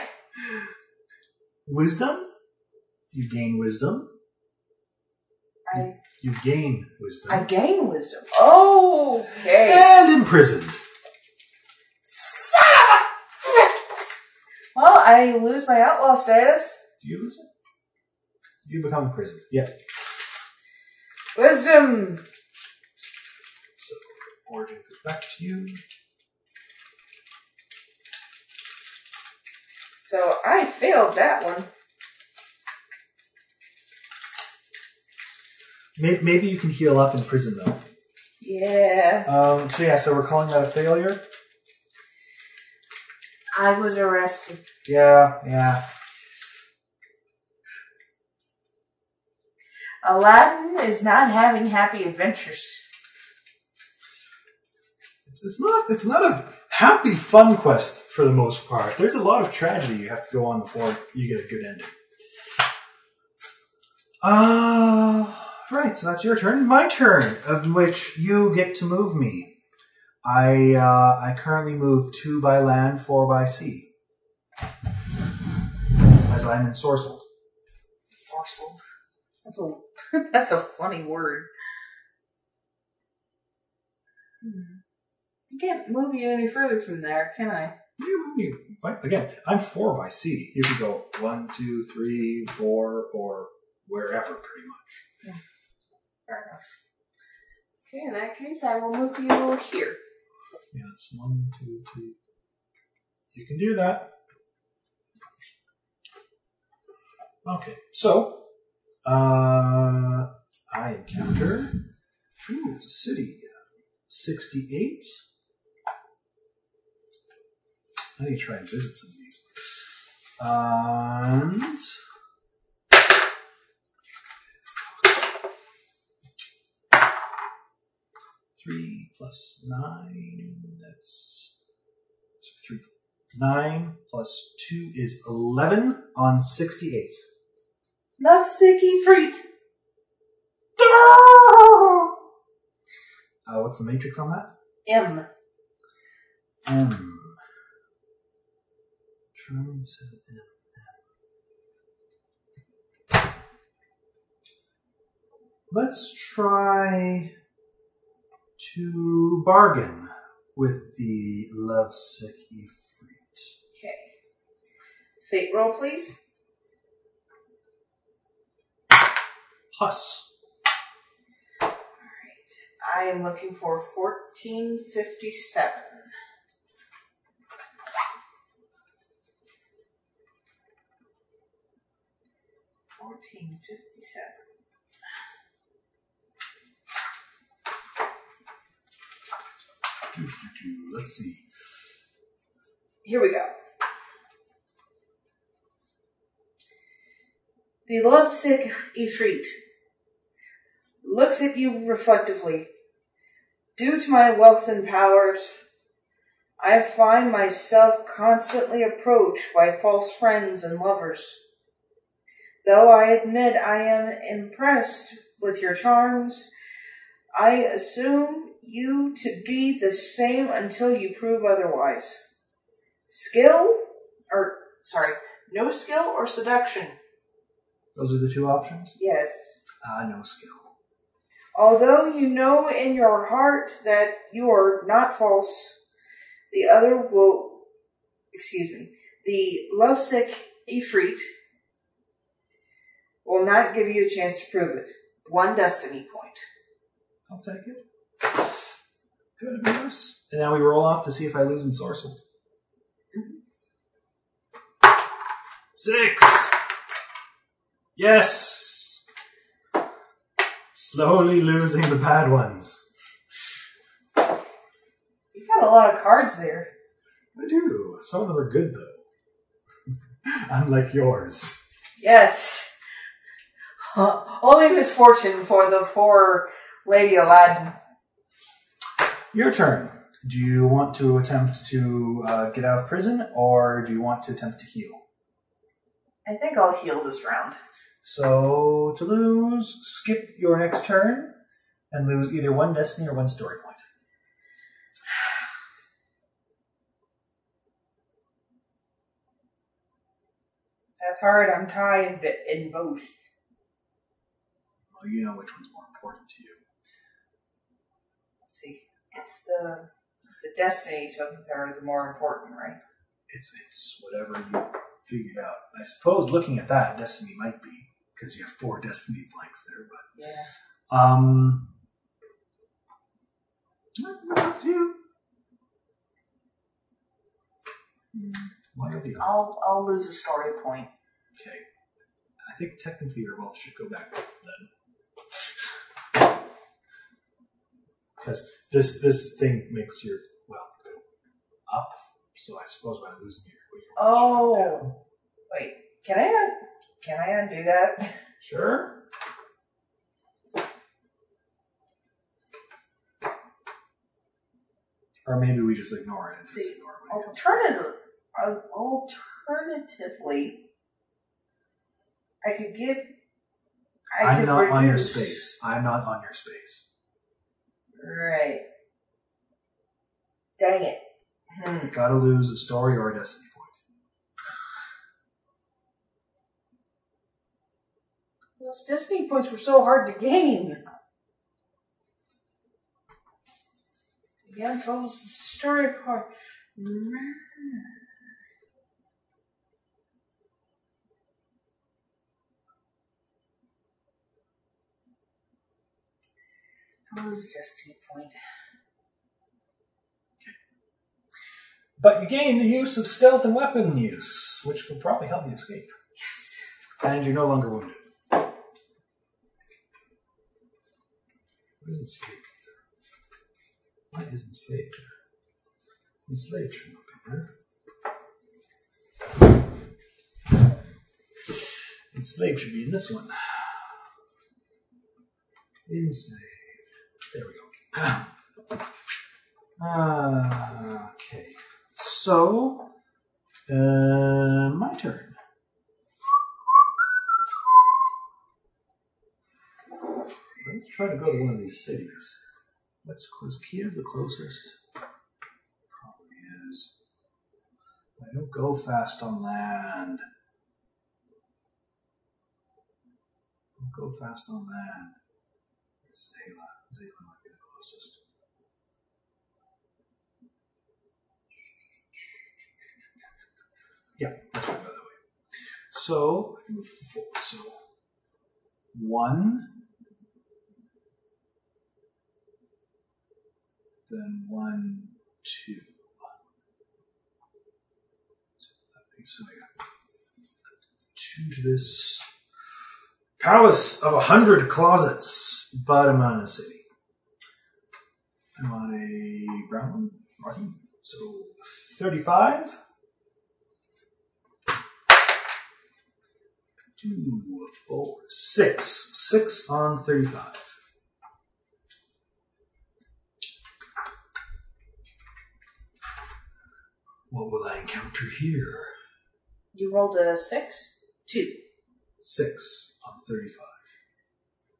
Wisdom. You gain wisdom. I You gain wisdom. I gain wisdom. Okay. and imprisoned. Son of a. Well, I lose my outlaw status. Do you lose it? You become imprisoned. Yeah. Wisdom. So origin goes back to you. So I failed that one. Maybe, maybe you can heal up in prison though. Yeah. Um, so yeah, so we're calling that a failure. I was arrested. Yeah, yeah. Aladdin is not having happy adventures. It's, it's not. It's not a happy, fun quest for the most part. There's a lot of tragedy you have to go on before you get a good ending. Uh, right. So that's your turn. My turn, of which you get to move me. I uh, I currently move two by land, four by sea, as I'm ensorcelled. Sorcelled. That's a that's a funny word. Hmm. I can't move you any further from there, can I? You- you- what? Again, I'm four by sea. You could go one, two, three, four, or wherever, pretty much. Fair enough. Okay, in that case, I will move you over here. It's one, two, three. You can do that. Okay, so uh, I encounter. Ooh, it's a city. Sixty-eight. I need to try and visit some of these. And three plus nine. That's so three. Nine plus two is eleven on sixty-eight. Lovesick Ifrit. Uh, what's the matrix on that? M. M. Trying to M. M. Let's try to bargain with the lovesick Ifrit. Okay. Fate roll, please. Plus, Alright. I am looking for 1457. Fourteen fifty let's see. Here we go. The lovesick Ifrit looks at you reflectively. Due to my wealth and powers, I find myself constantly approached by false friends and lovers. Though I admit I am impressed with your charms, I assume you to be the same until you prove otherwise. Skill, or sorry, no skill or seduction. Those are the two options. Yes. Ah, no skill. Although you know in your heart that you are not false, the other will, excuse me, the lovesick Ifrit will not give you a chance to prove it. One destiny point. I'll take it. Good, worse. And now we roll off to see if I lose in Sorcel. Six! Yes! Slowly losing the bad ones. You've got a lot of cards there. I do. Some of them are good, though. Unlike yours. Yes. Only misfortune for the poor Lady Aladdin. Your turn. Do you want to attempt to uh, get out of prison, or do you want to attempt to heal? I think I'll heal this round. So, to lose, skip your next turn and lose either one destiny or one story point. That's hard. I'm tied in both. Well, you know which one's more important to you. Let's see. It's the it's the destiny tokens that are the more important, right? It's it's whatever you figured out. I suppose looking at that, destiny might be because you have four destiny blanks there. but Yeah. Um, it's up to you. One or the. I'll I'll lose a story point. Okay. I think technically your wealth should go back then. Because this this thing makes your wealth go up. So I suppose by losing your your wealth down. Oh, wait. Can I un- can I undo that? Sure. Or maybe we just ignore it and just See, ignore it. when it comes. Alternative, uh, alternatively, I could give. I I'm could not on your reduce- space. I'm not on your space. Right. Dang it. Hmm. Gotta lose a story or a destiny point. Those destiny points were so hard to gain. Again, it's almost the story part. Lose destiny point. But you gain the use of stealth and weapon use, which will probably help you escape. Yes. And you're no longer wounded. What is enslaved there? What is enslaved there? Enslaved should not be there. Enslaved should be in this one. Enslaved. There we go. Ah, okay. So, uh, my turn. Let's try to go to one of these cities. What's close? Kiev the closest? Probably is. I don't go fast on land. I don't go fast on land. Zeila. Might be the closest. Yeah, let's try to go that way. So. So, one, then one, two. So I got two to this palace of a hundred closets, but I'm on a city. I'm on a brown one, Martin. So thirty-five. Two, four, six. Six on thirty-five. What will I encounter here? You rolled a six? Two. Six on 35.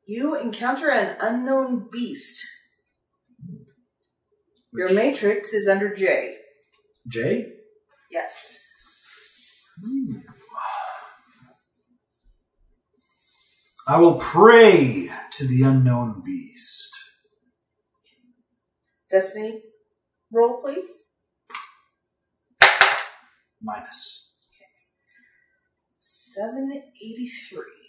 You encounter an unknown beast. Your matrix is under J. J? Yes. Ooh. I will pray to the unknown beast. Destiny roll, please. Minus. Okay. 783.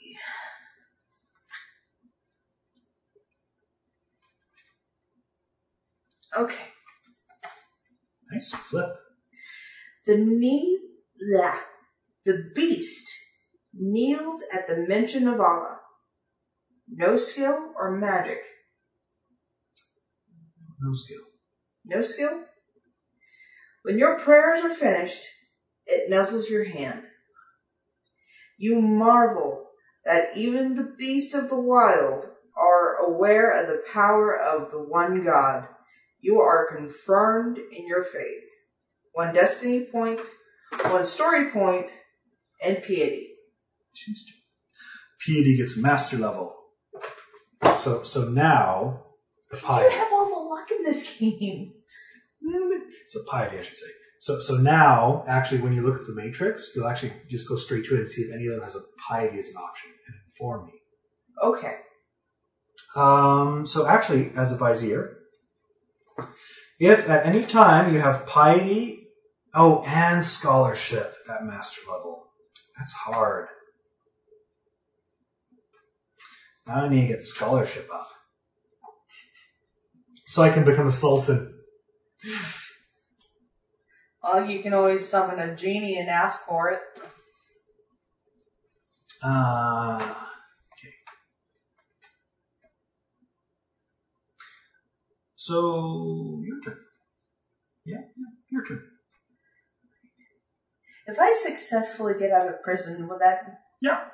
Okay. Nice flip. The knee, the beast kneels at the mention of Allah. No skill or magic. No skill. No skill? When your prayers are finished, it nuzzles your hand. You marvel that even the beasts of the wild are aware of the power of the one God. You are confirmed in your faith. One destiny point, one story point, and piety. Piety gets master level. So so now the You have all the luck in this game. So piety, I should say. So so now, actually, when you look at the matrix, you'll actually just go straight to it and see if any of them has a piety as an option and inform me. Okay. Um, so actually, as a vizier, if at any time you have piety, oh, and scholarship at master level, that's hard. Now I need to get scholarship up, so I can become a sultan. Well, you can always summon a genie and ask for it. Uh, So your turn. Yeah, yeah, your turn. If I successfully get out of prison, would that Yeah.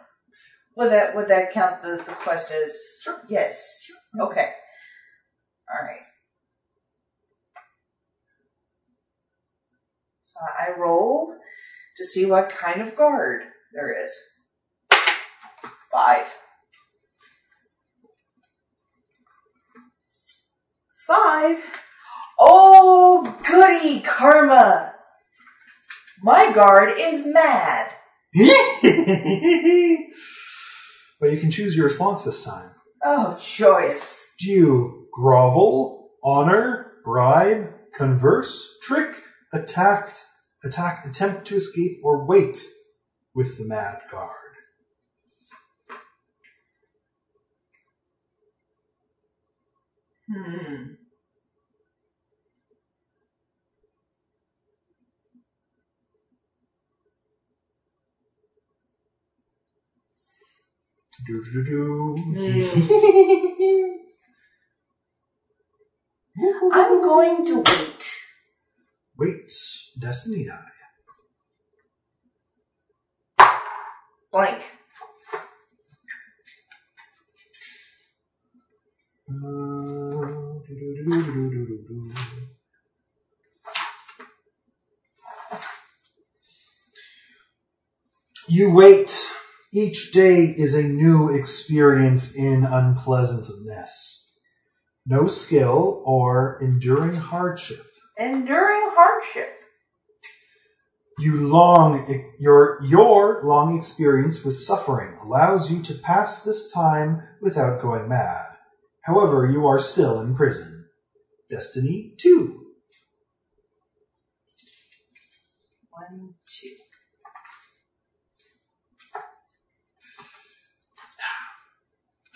would that would that count the, the quest as Sure. Yes. Okay. All right. So I roll to see what kind of guard there is. Five. Five. Oh, goody karma. My guard is mad. but you can choose your response this time. Oh, choice. Do you grovel, honor, bribe, converse, trick, attacked, attack, attempt to escape, or wait with the mad guard? Hmm. Do do do. I'm going to wait. Wait, Destiny die. Blank. You wait. Each day is a new experience in unpleasantness. No skill or enduring hardship. Enduring hardship. You long your your long experience with suffering allows you to pass this time without going mad. However, you are still in prison. Destiny 2. One, two.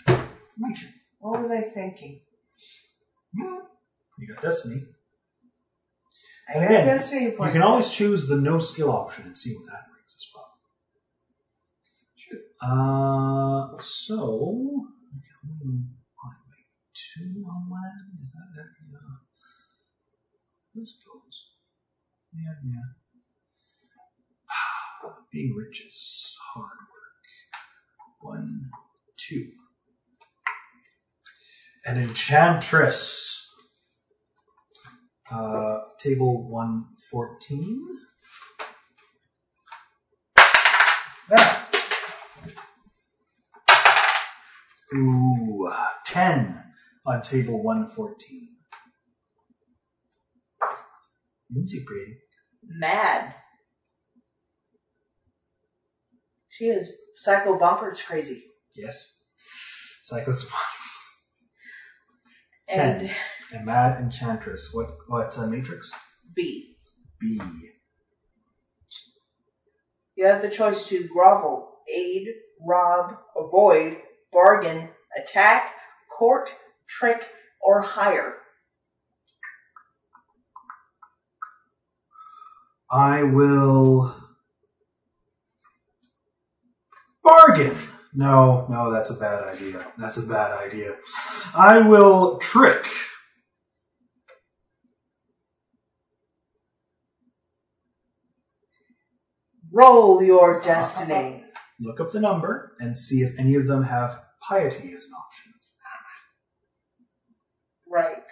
My turn. What was I thinking? You got Destiny. I And got destiny You points. can always choose the no skill option and see what that brings as well. Uh, so I can only move on wait, two on land. Is that that? Yeah. I suppose. Yeah, yeah. Being rich is hard work. One, two. An enchantress. Uh, table 114. That. Ooh, uh, 10 on table 114. Whimsy pretty. Mad. She is psycho bonkers crazy. Yes. Psycho Swamps. And Ten. And Mad Enchantress. What, what uh, matrix? B. B. You have the choice to grovel, aid, rob, avoid, bargain, attack, court, trick, or hire. I will bargain. No, no, that's a bad idea. That's a bad idea. I will trick. Roll your destiny. Look up the number and see if any of them have piety as an option. Right.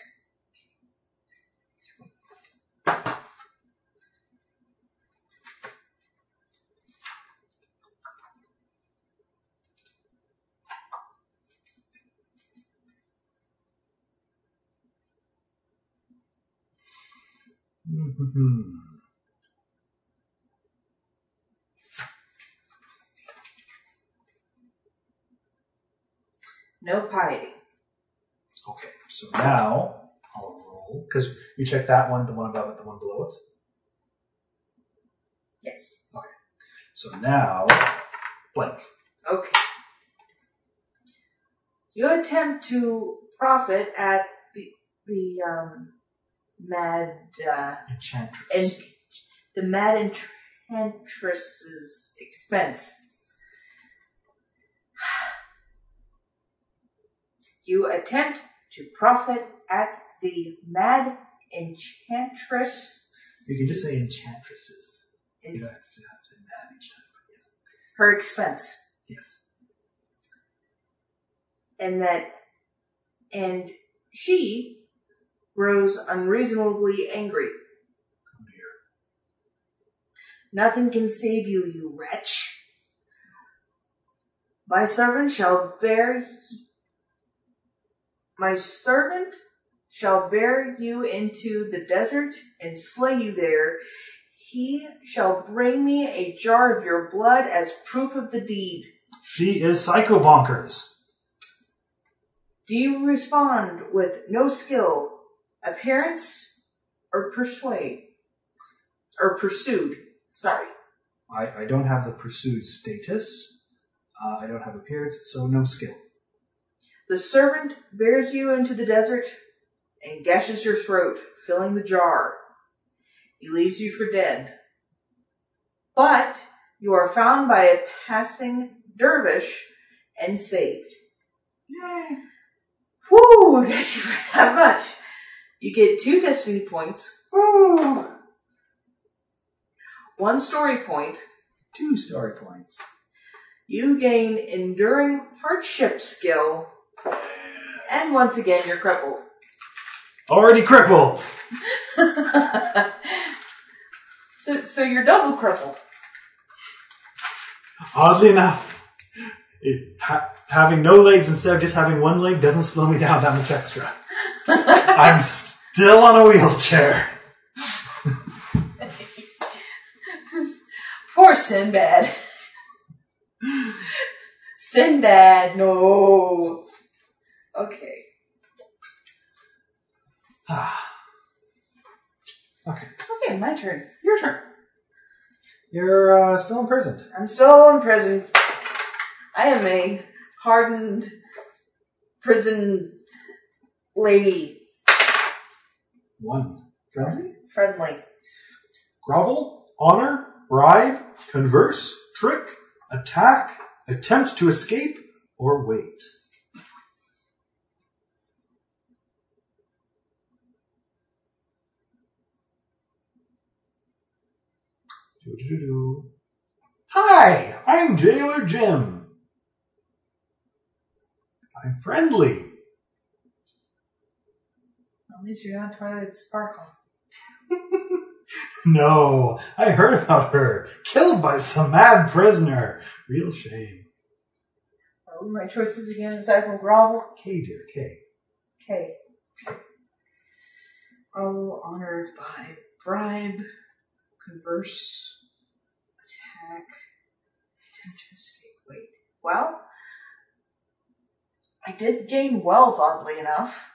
No piety. Okay, so now I'll roll because you check that one, the one above it, the one below it. Yes. Okay. So now blank. Okay. You attempt to profit at the the um, mad uh, Enchantress. and the mad enchantress's expense. You attempt to profit at the mad enchantress you can just say enchantresses. In- You don't have to say mad each time, but yes. her expense. Yes. and that and she grows unreasonably angry. Nothing can save you, you wretch. My servant shall bear my servant shall bear you into the desert and slay you there. He shall bring me a jar of your blood as proof of the deed. She is psycho bonkers. Do you respond with no skill, appearance, or persuade? Or pursued. Sorry. I, I don't have the pursued status. Uh, I don't have appearance, so no skill. The servant bears you into the desert and gashes your throat, filling the jar. He leaves you for dead. But you are found by a passing dervish and saved. Yay. I got you for that much. You get two destiny points, one story point. Two story points. You gain enduring hardship skill, and once again you're crippled. Already crippled. so, so you're double crippled. Oddly enough, it, ha- having no legs instead of just having one leg doesn't slow me down that much extra. I'm still on a wheelchair. Poor Sinbad. Sinbad, no. Okay. Ah. okay. Okay, my turn. Your turn. You're uh, still imprisoned. I'm still in prison. I am a hardened prison lady. One. Friendly? Friendly. Grovel, honor, bribe, converse, trick, attack, attempt to escape, or wait. Hi, I'm Jailer Jim. I'm friendly. At least you're not Twilight Sparkle. No, I heard about her. Killed by some mad prisoner. Real shame. What were my choices again aside from grovel? K, dear, K. Okay. Grovel, honor, by bribe, converse, attack, attempt to escape. Wait. Well, I did gain wealth, oddly enough.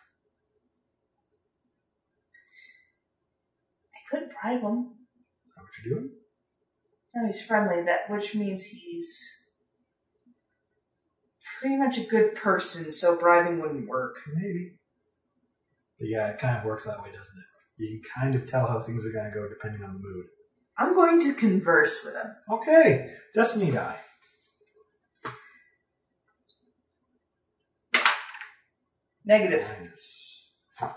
I could bribe him. Is that what you're doing? No, he's friendly, that which means he's pretty much a good person, so bribing wouldn't work. Maybe. But yeah, it kind of works that way, doesn't it? You can kind of tell how things are going to go depending on the mood. I'm going to converse with him. Okay, Destiny die. Negative. Minus. Oh,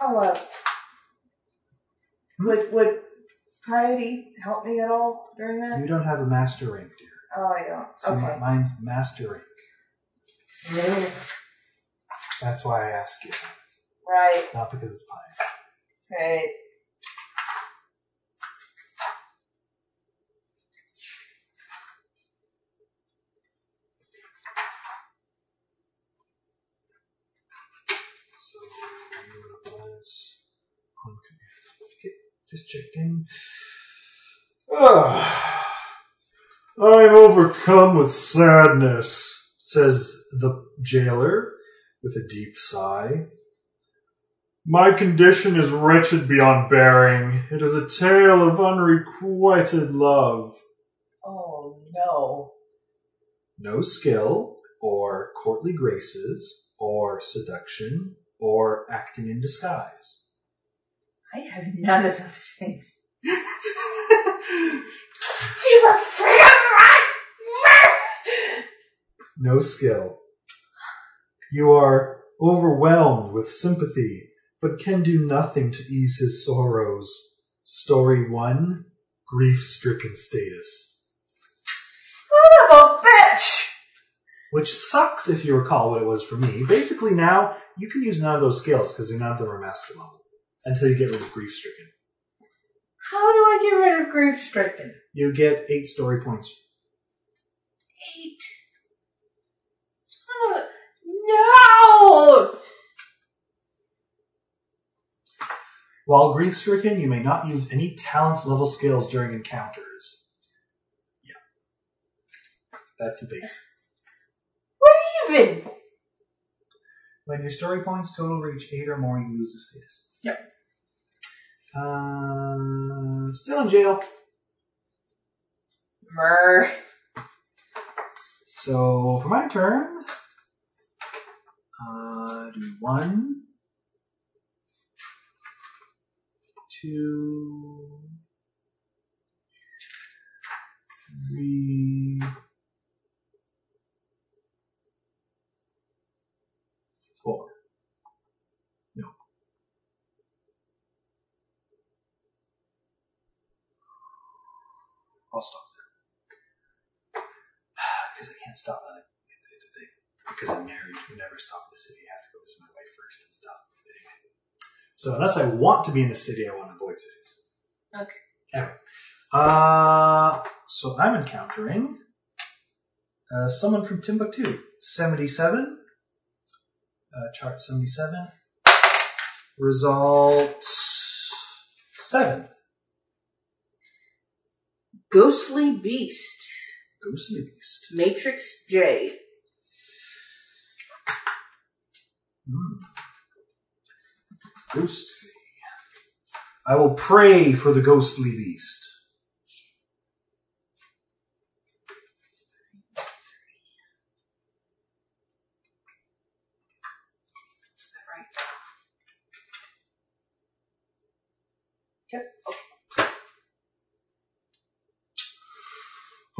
uh, would would piety help me at all during that? You don't have a master rank, dear. Oh, I don't. So Okay. mine's master rank. That's why I ask you. Right. Not because it's mine. Right. I'm overcome with sadness, says the jailer with a deep sigh. My condition is wretched beyond bearing. It is a tale of unrequited love. Oh no. No skill, or courtly graces, or seduction, or acting in disguise. I have none of those things. You were free of no skill. You are overwhelmed with sympathy, but can do nothing to ease his sorrows. Story 1 Grief stricken status. Son of a bitch! Which sucks if you recall what it was for me. Basically, now You can use none of those skills because none of them are master level until you get rid of grief stricken. How do I get rid of grief stricken? You get eight story points. Eight. Son of a- No! While grief stricken, you may not use any talent level skills during encounters. Yeah. That's the base. What even? When your story points total reach eight or more, you lose the status. Yep. Uh, still in jail. Mer. So for my turn, uh, do one, two, three, four. No. I'll stop there. Because I can't stop that. It's, it's a thing. Because I'm married, you never stop in the city. I have to go visit my wife first and stuff. Anyway. So unless I want to be in the city, I want to avoid cities. Okay. Anyway. Uh, so I'm encountering uh, someone from Timbuktu. 77. Uh, chart 77. Result 7. Ghostly Beast. Ghostly Beast. Matrix J. Hmm. Ghostly. I will pray for the ghostly beast.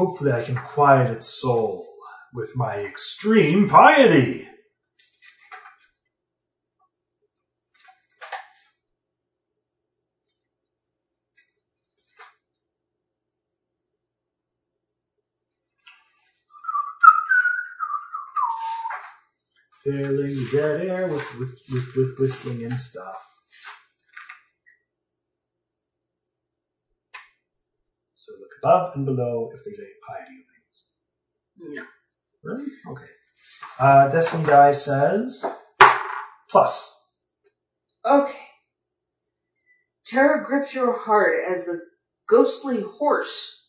Hopefully, I can quiet its soul with my extreme piety. The dead air with, with, with, with whistling and stuff. So look above and below if there's any piety things. No. Really? Okay. Uh, Destiny Die says plus. Okay. Terror grips your heart as the ghostly horse.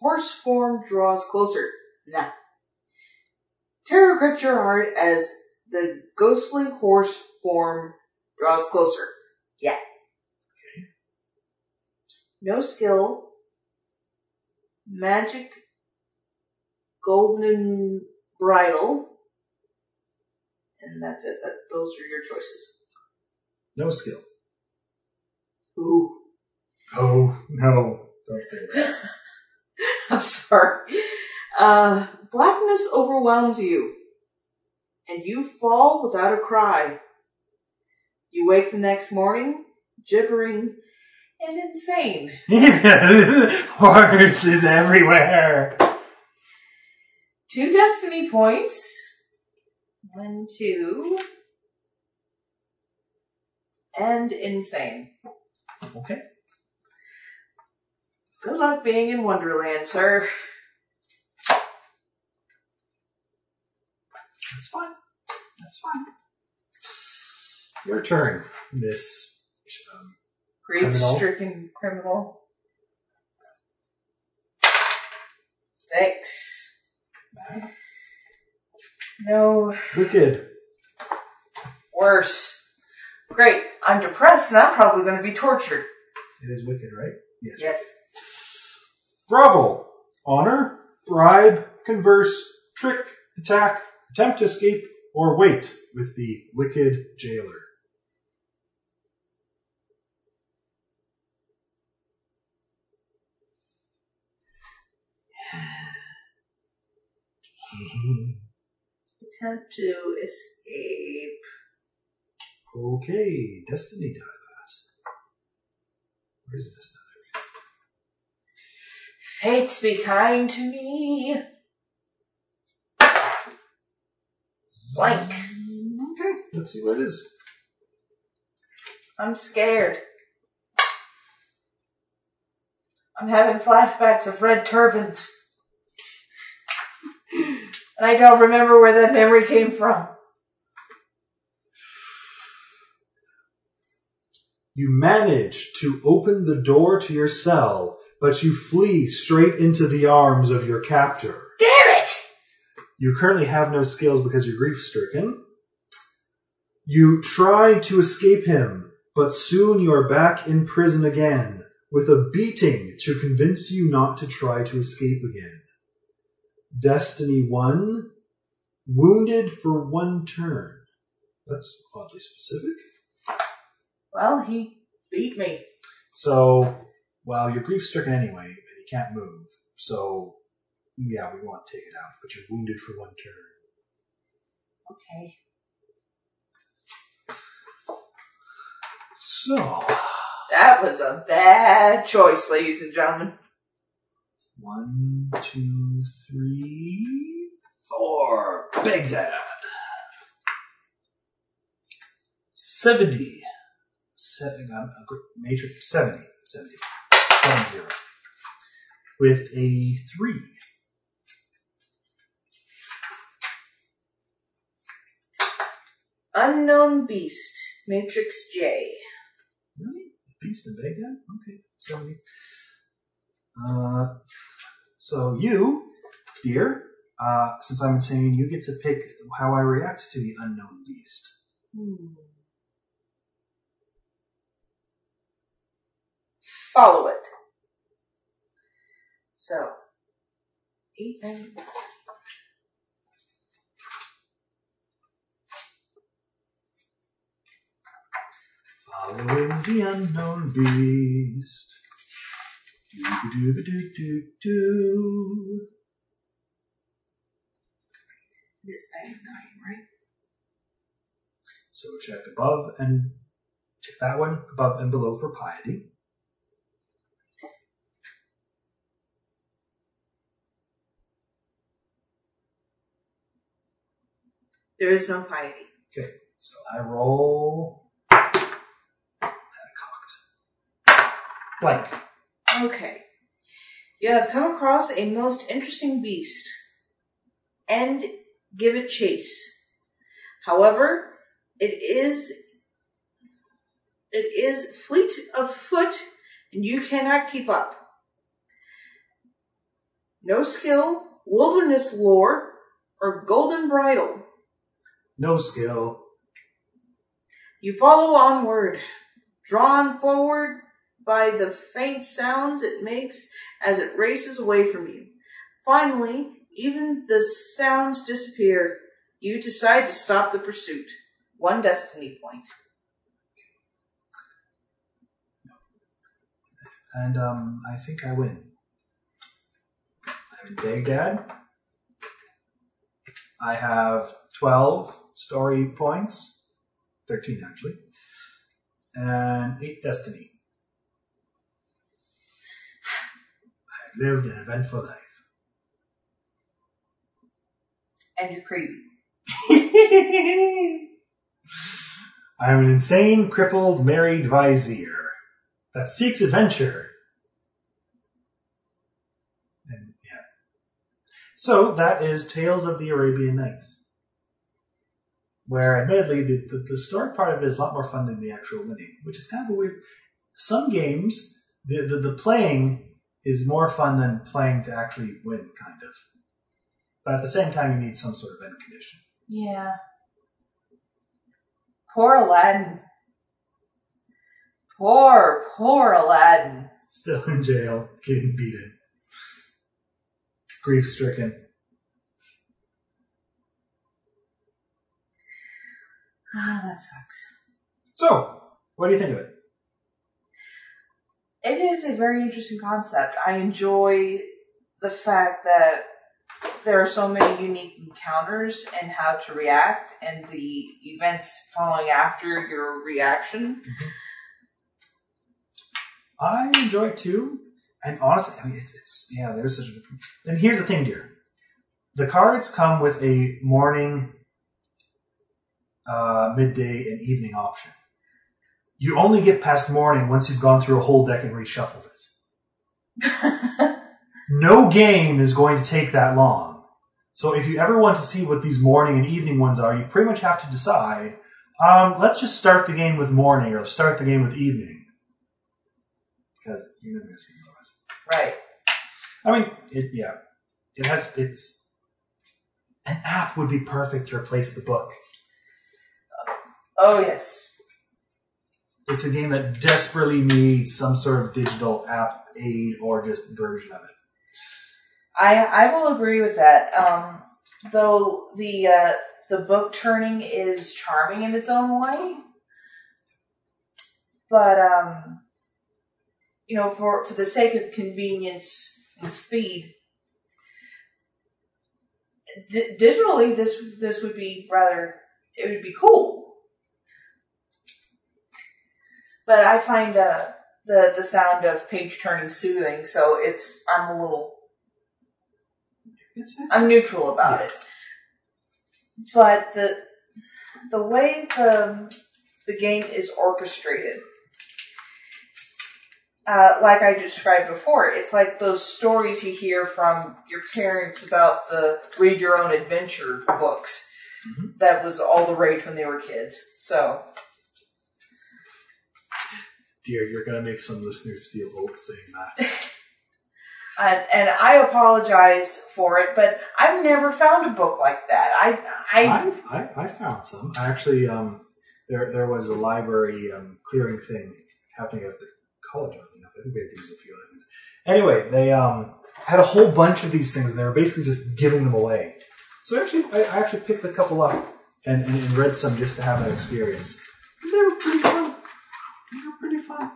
Horse form draws closer. Nah. Terror grips your heart as the ghostly horse form draws closer. Yeah. No skill. Magic. Golden bridle. And that's it. That those are your choices. No skill. Ooh. Oh no! Don't say that. I'm sorry. Uh, blackness overwhelms you, and you fall without a cry. You wake the next morning, gibbering and insane. Horses everywhere. Two destiny points. One, two. And insane. Okay. Good luck being in Wonderland, sir. That's fine. That's fine. Your turn, Miss. Um, Grief Criminal. stricken criminal. Six. No wicked. worse. Great. I'm depressed and I'm probably going to be tortured. It is wicked, right? Yes. Yes. Bravo. Honor, bribe, converse, trick, attack, attempt to escape, or wait with the wicked jailer. Mm-hmm. Attempt to escape. okay, Destiny die that. Where's this Fates be kind to me. Blank. Okay, let's see what it is. I'm scared. I'm having flashbacks of red turbans. And I don't remember where that memory came from. You manage to open the door to your cell, but you flee straight into the arms of your captor. Damn it! You currently have no skills because you're grief stricken. You try to escape him, but soon you are back in prison again, with a beating to convince you not to try to escape again. Destiny 1 Wounded for one turn. That's oddly specific. Well, he beat me. So, well, you're grief stricken anyway, and you can't move. So, yeah, we want to take it out, but you're wounded for one turn. Okay. So, That was a bad choice, ladies and gentlemen. one, two, three, four. Baghdad. 70. Seven, a matrix, 70. 70. 70. With a 3. Unknown Beast, Matrix J. Really? Beast in Baghdad? Okay, 70. Uh, so you, dear, uh, since I'm insane, you get to pick how I react to the unknown beast. Hmm. Follow it. So, eight, nine, Following the unknown beast. Doo-ba-doo-ba-doo-doo-doo. It's 99, right? So check above and check that one above and below for piety. There is no piety. Okay, so I roll. Cocked. Blank. Okay. You have come across a most interesting beast and give it chase. However, it is it is fleet of foot and you cannot keep up. No skill, wilderness lore, or golden bridle. No skill. You follow onward, drawn forward by the faint sounds it makes as it races away from you. Finally, even the sounds disappear. You decide to stop the pursuit. One destiny point. And um, I think I win. I'm in. I have 12 story points, 13 actually, and 8 destiny. I've lived an eventful life. And you're crazy. I'm an insane, crippled, married vizier that seeks adventure. And yeah. So that is Tales of the Arabian Nights. Where admittedly the, the, the story part of it is a lot more fun than the actual winning, which is kind of a weird some games the, the, the playing is more fun than playing to actually win, kind of. But at the same time you need some sort of end condition. Yeah. Poor Aladdin. Poor, poor Aladdin. Still in jail, getting beaten. Grief stricken. Ah, that sucks. So, what do you think of it? It is a very interesting concept. I enjoy the fact that there are so many unique encounters and how to react and the events following after your reaction. I enjoy it too. And honestly, I mean, it's, it's yeah, there's such a. And here's the thing, dear. The cards come with a morning uh, midday, and evening option. You only get past morning once you've gone through a whole deck and reshuffled it. no game is going to take that long. So if you ever want to see what these morning and evening ones are, you pretty much have to decide. Um, let's just start the game with morning or start the game with evening. Because you're never going to see otherwise. right. I mean, it, yeah, it has. It's an app would be perfect to replace the book. Oh yes. It's a game that desperately needs some sort of digital app aid or just version of it. I I will agree with that. Um, though the uh, the book turning is charming in its own way, but um, you know, for for the sake of convenience and speed, di- digitally this this would be rather it would be cool. But I find uh, the the sound of page turning soothing, so it's I'm a little I'm neutral about Yeah. it. But the the way the the game is orchestrated, uh, like I described before, it's like those stories you hear from your parents about the read your own adventure books. Mhm. That was all the rage when they were kids. So dear, you're going to make some listeners feel old saying that. and, and I apologize for it, but I've never found a book like that. I I I've, I, I found some. I actually, um, there there was a library um, clearing thing happening at the college. I think they did these a few things. Anyway, they um, had a whole bunch of these things, and they were basically just giving them away. So actually, I, I actually picked a couple up and, and, and read some just to have that experience. And they were pretty fun. They were pretty fun.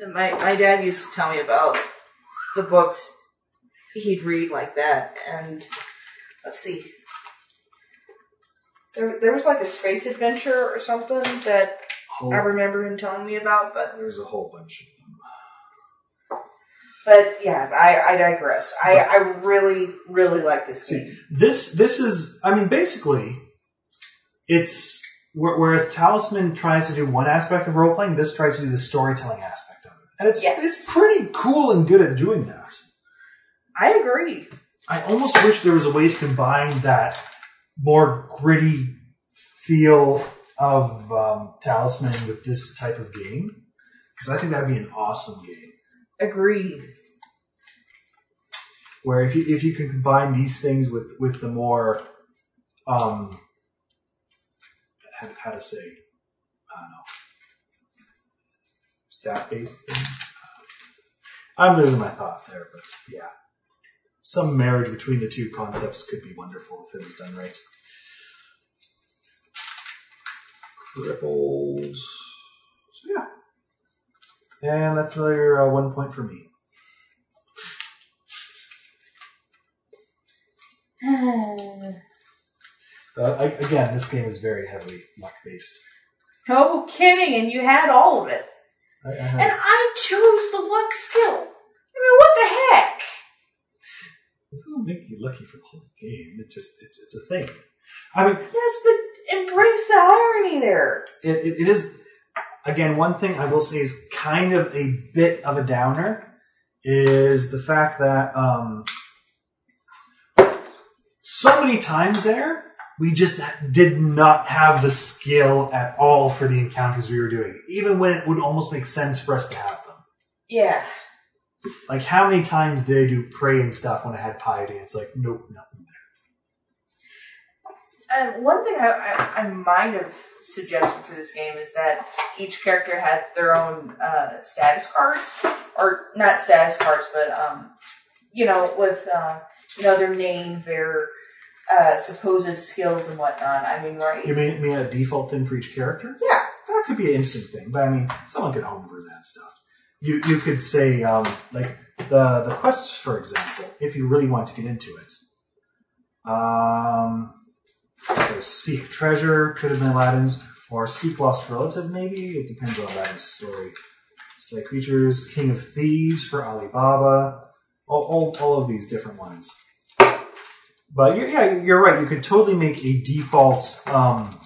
My my dad used to tell me about the books he'd read like that, and let's see, there there was like a space adventure or something that Whole, I remember him telling me about, but there's a whole bunch of them. but yeah, I I digress. I I really really like this See, game. this this is i mean basically it's whereas talisman tries to do one aspect of role playing this tries to do the storytelling aspect and it's Yes. it's pretty cool and good at doing that I agree. i almost wish there was a way to combine that more gritty feel of um, talisman with this type of game because i think that'd be an awesome game Agreed. where if you if you can combine these things with with the more um how, how to say I don't know stat based things. I'm losing my thought there, but yeah, some marriage between the two concepts could be wonderful if it was done right. Crippled. So yeah, and that's another uh, one point for me. Uh, I, again, this game is very heavily luck based. no kidding, and you had all of it. I, I And I chose the luck skill. I mean, what the heck? it doesn't make you lucky for the whole game. It just it's it's a thing. I mean, Yes, but embrace the irony there. it, it, it is again one thing I will say is kind of a bit of a downer is the fact that um, so many times there we just did not have the skill at all for the encounters we were doing, even when it would almost make sense for us to have them. Yeah. Like how many times did I do pray and stuff when I had piety? It's like nope, nothing there. And one thing I, I, I might have suggested for this game is that each character had their own uh, status cards, or not status cards, but um, you know, with uh, you know their name, their uh, supposed skills and whatnot. I mean, right? You mean, mean a default thing for each character? Yeah. That could be an interesting thing, but I mean, someone could homebrew that stuff. You you could say um, like the the quests, for example, if you really want to get into it. Um, so seek treasure could have been Aladdin's, or seek lost relative. Maybe it depends on Aladdin's story. Slay creatures, King of Thieves for Alibaba. All, all, all of these different ones. But you yeah, you're right. You could totally make a default um,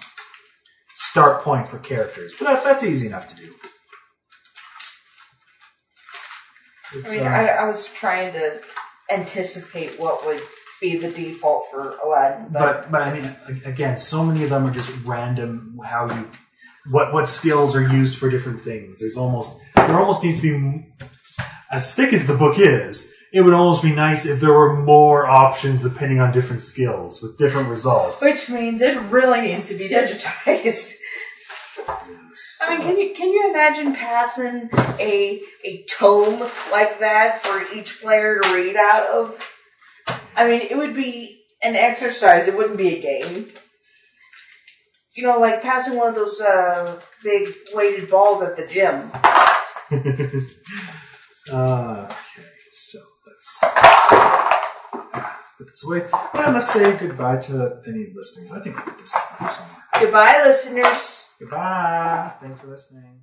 start point for characters, but that, that's easy enough to do. I mean, uh, I, I was trying to anticipate what would be the default for Aladdin, but, but but I mean, again, so many of them are just random. How you what what skills are used for different things. There's almost there almost needs to be as thick as the book is. It would almost be nice if there were more options depending on different skills with different results. which means it really needs to be digitized. I mean, can you can you imagine passing a a tome like that for each player to read out of? I mean, it would be an exercise. It wouldn't be a game. You know, like passing one of those uh, big weighted balls at the gym. uh, okay, so let's put this away. And let's say goodbye to any listeners. I think I put this up somewhere. Goodbye, listeners. Goodbye. Thanks for listening.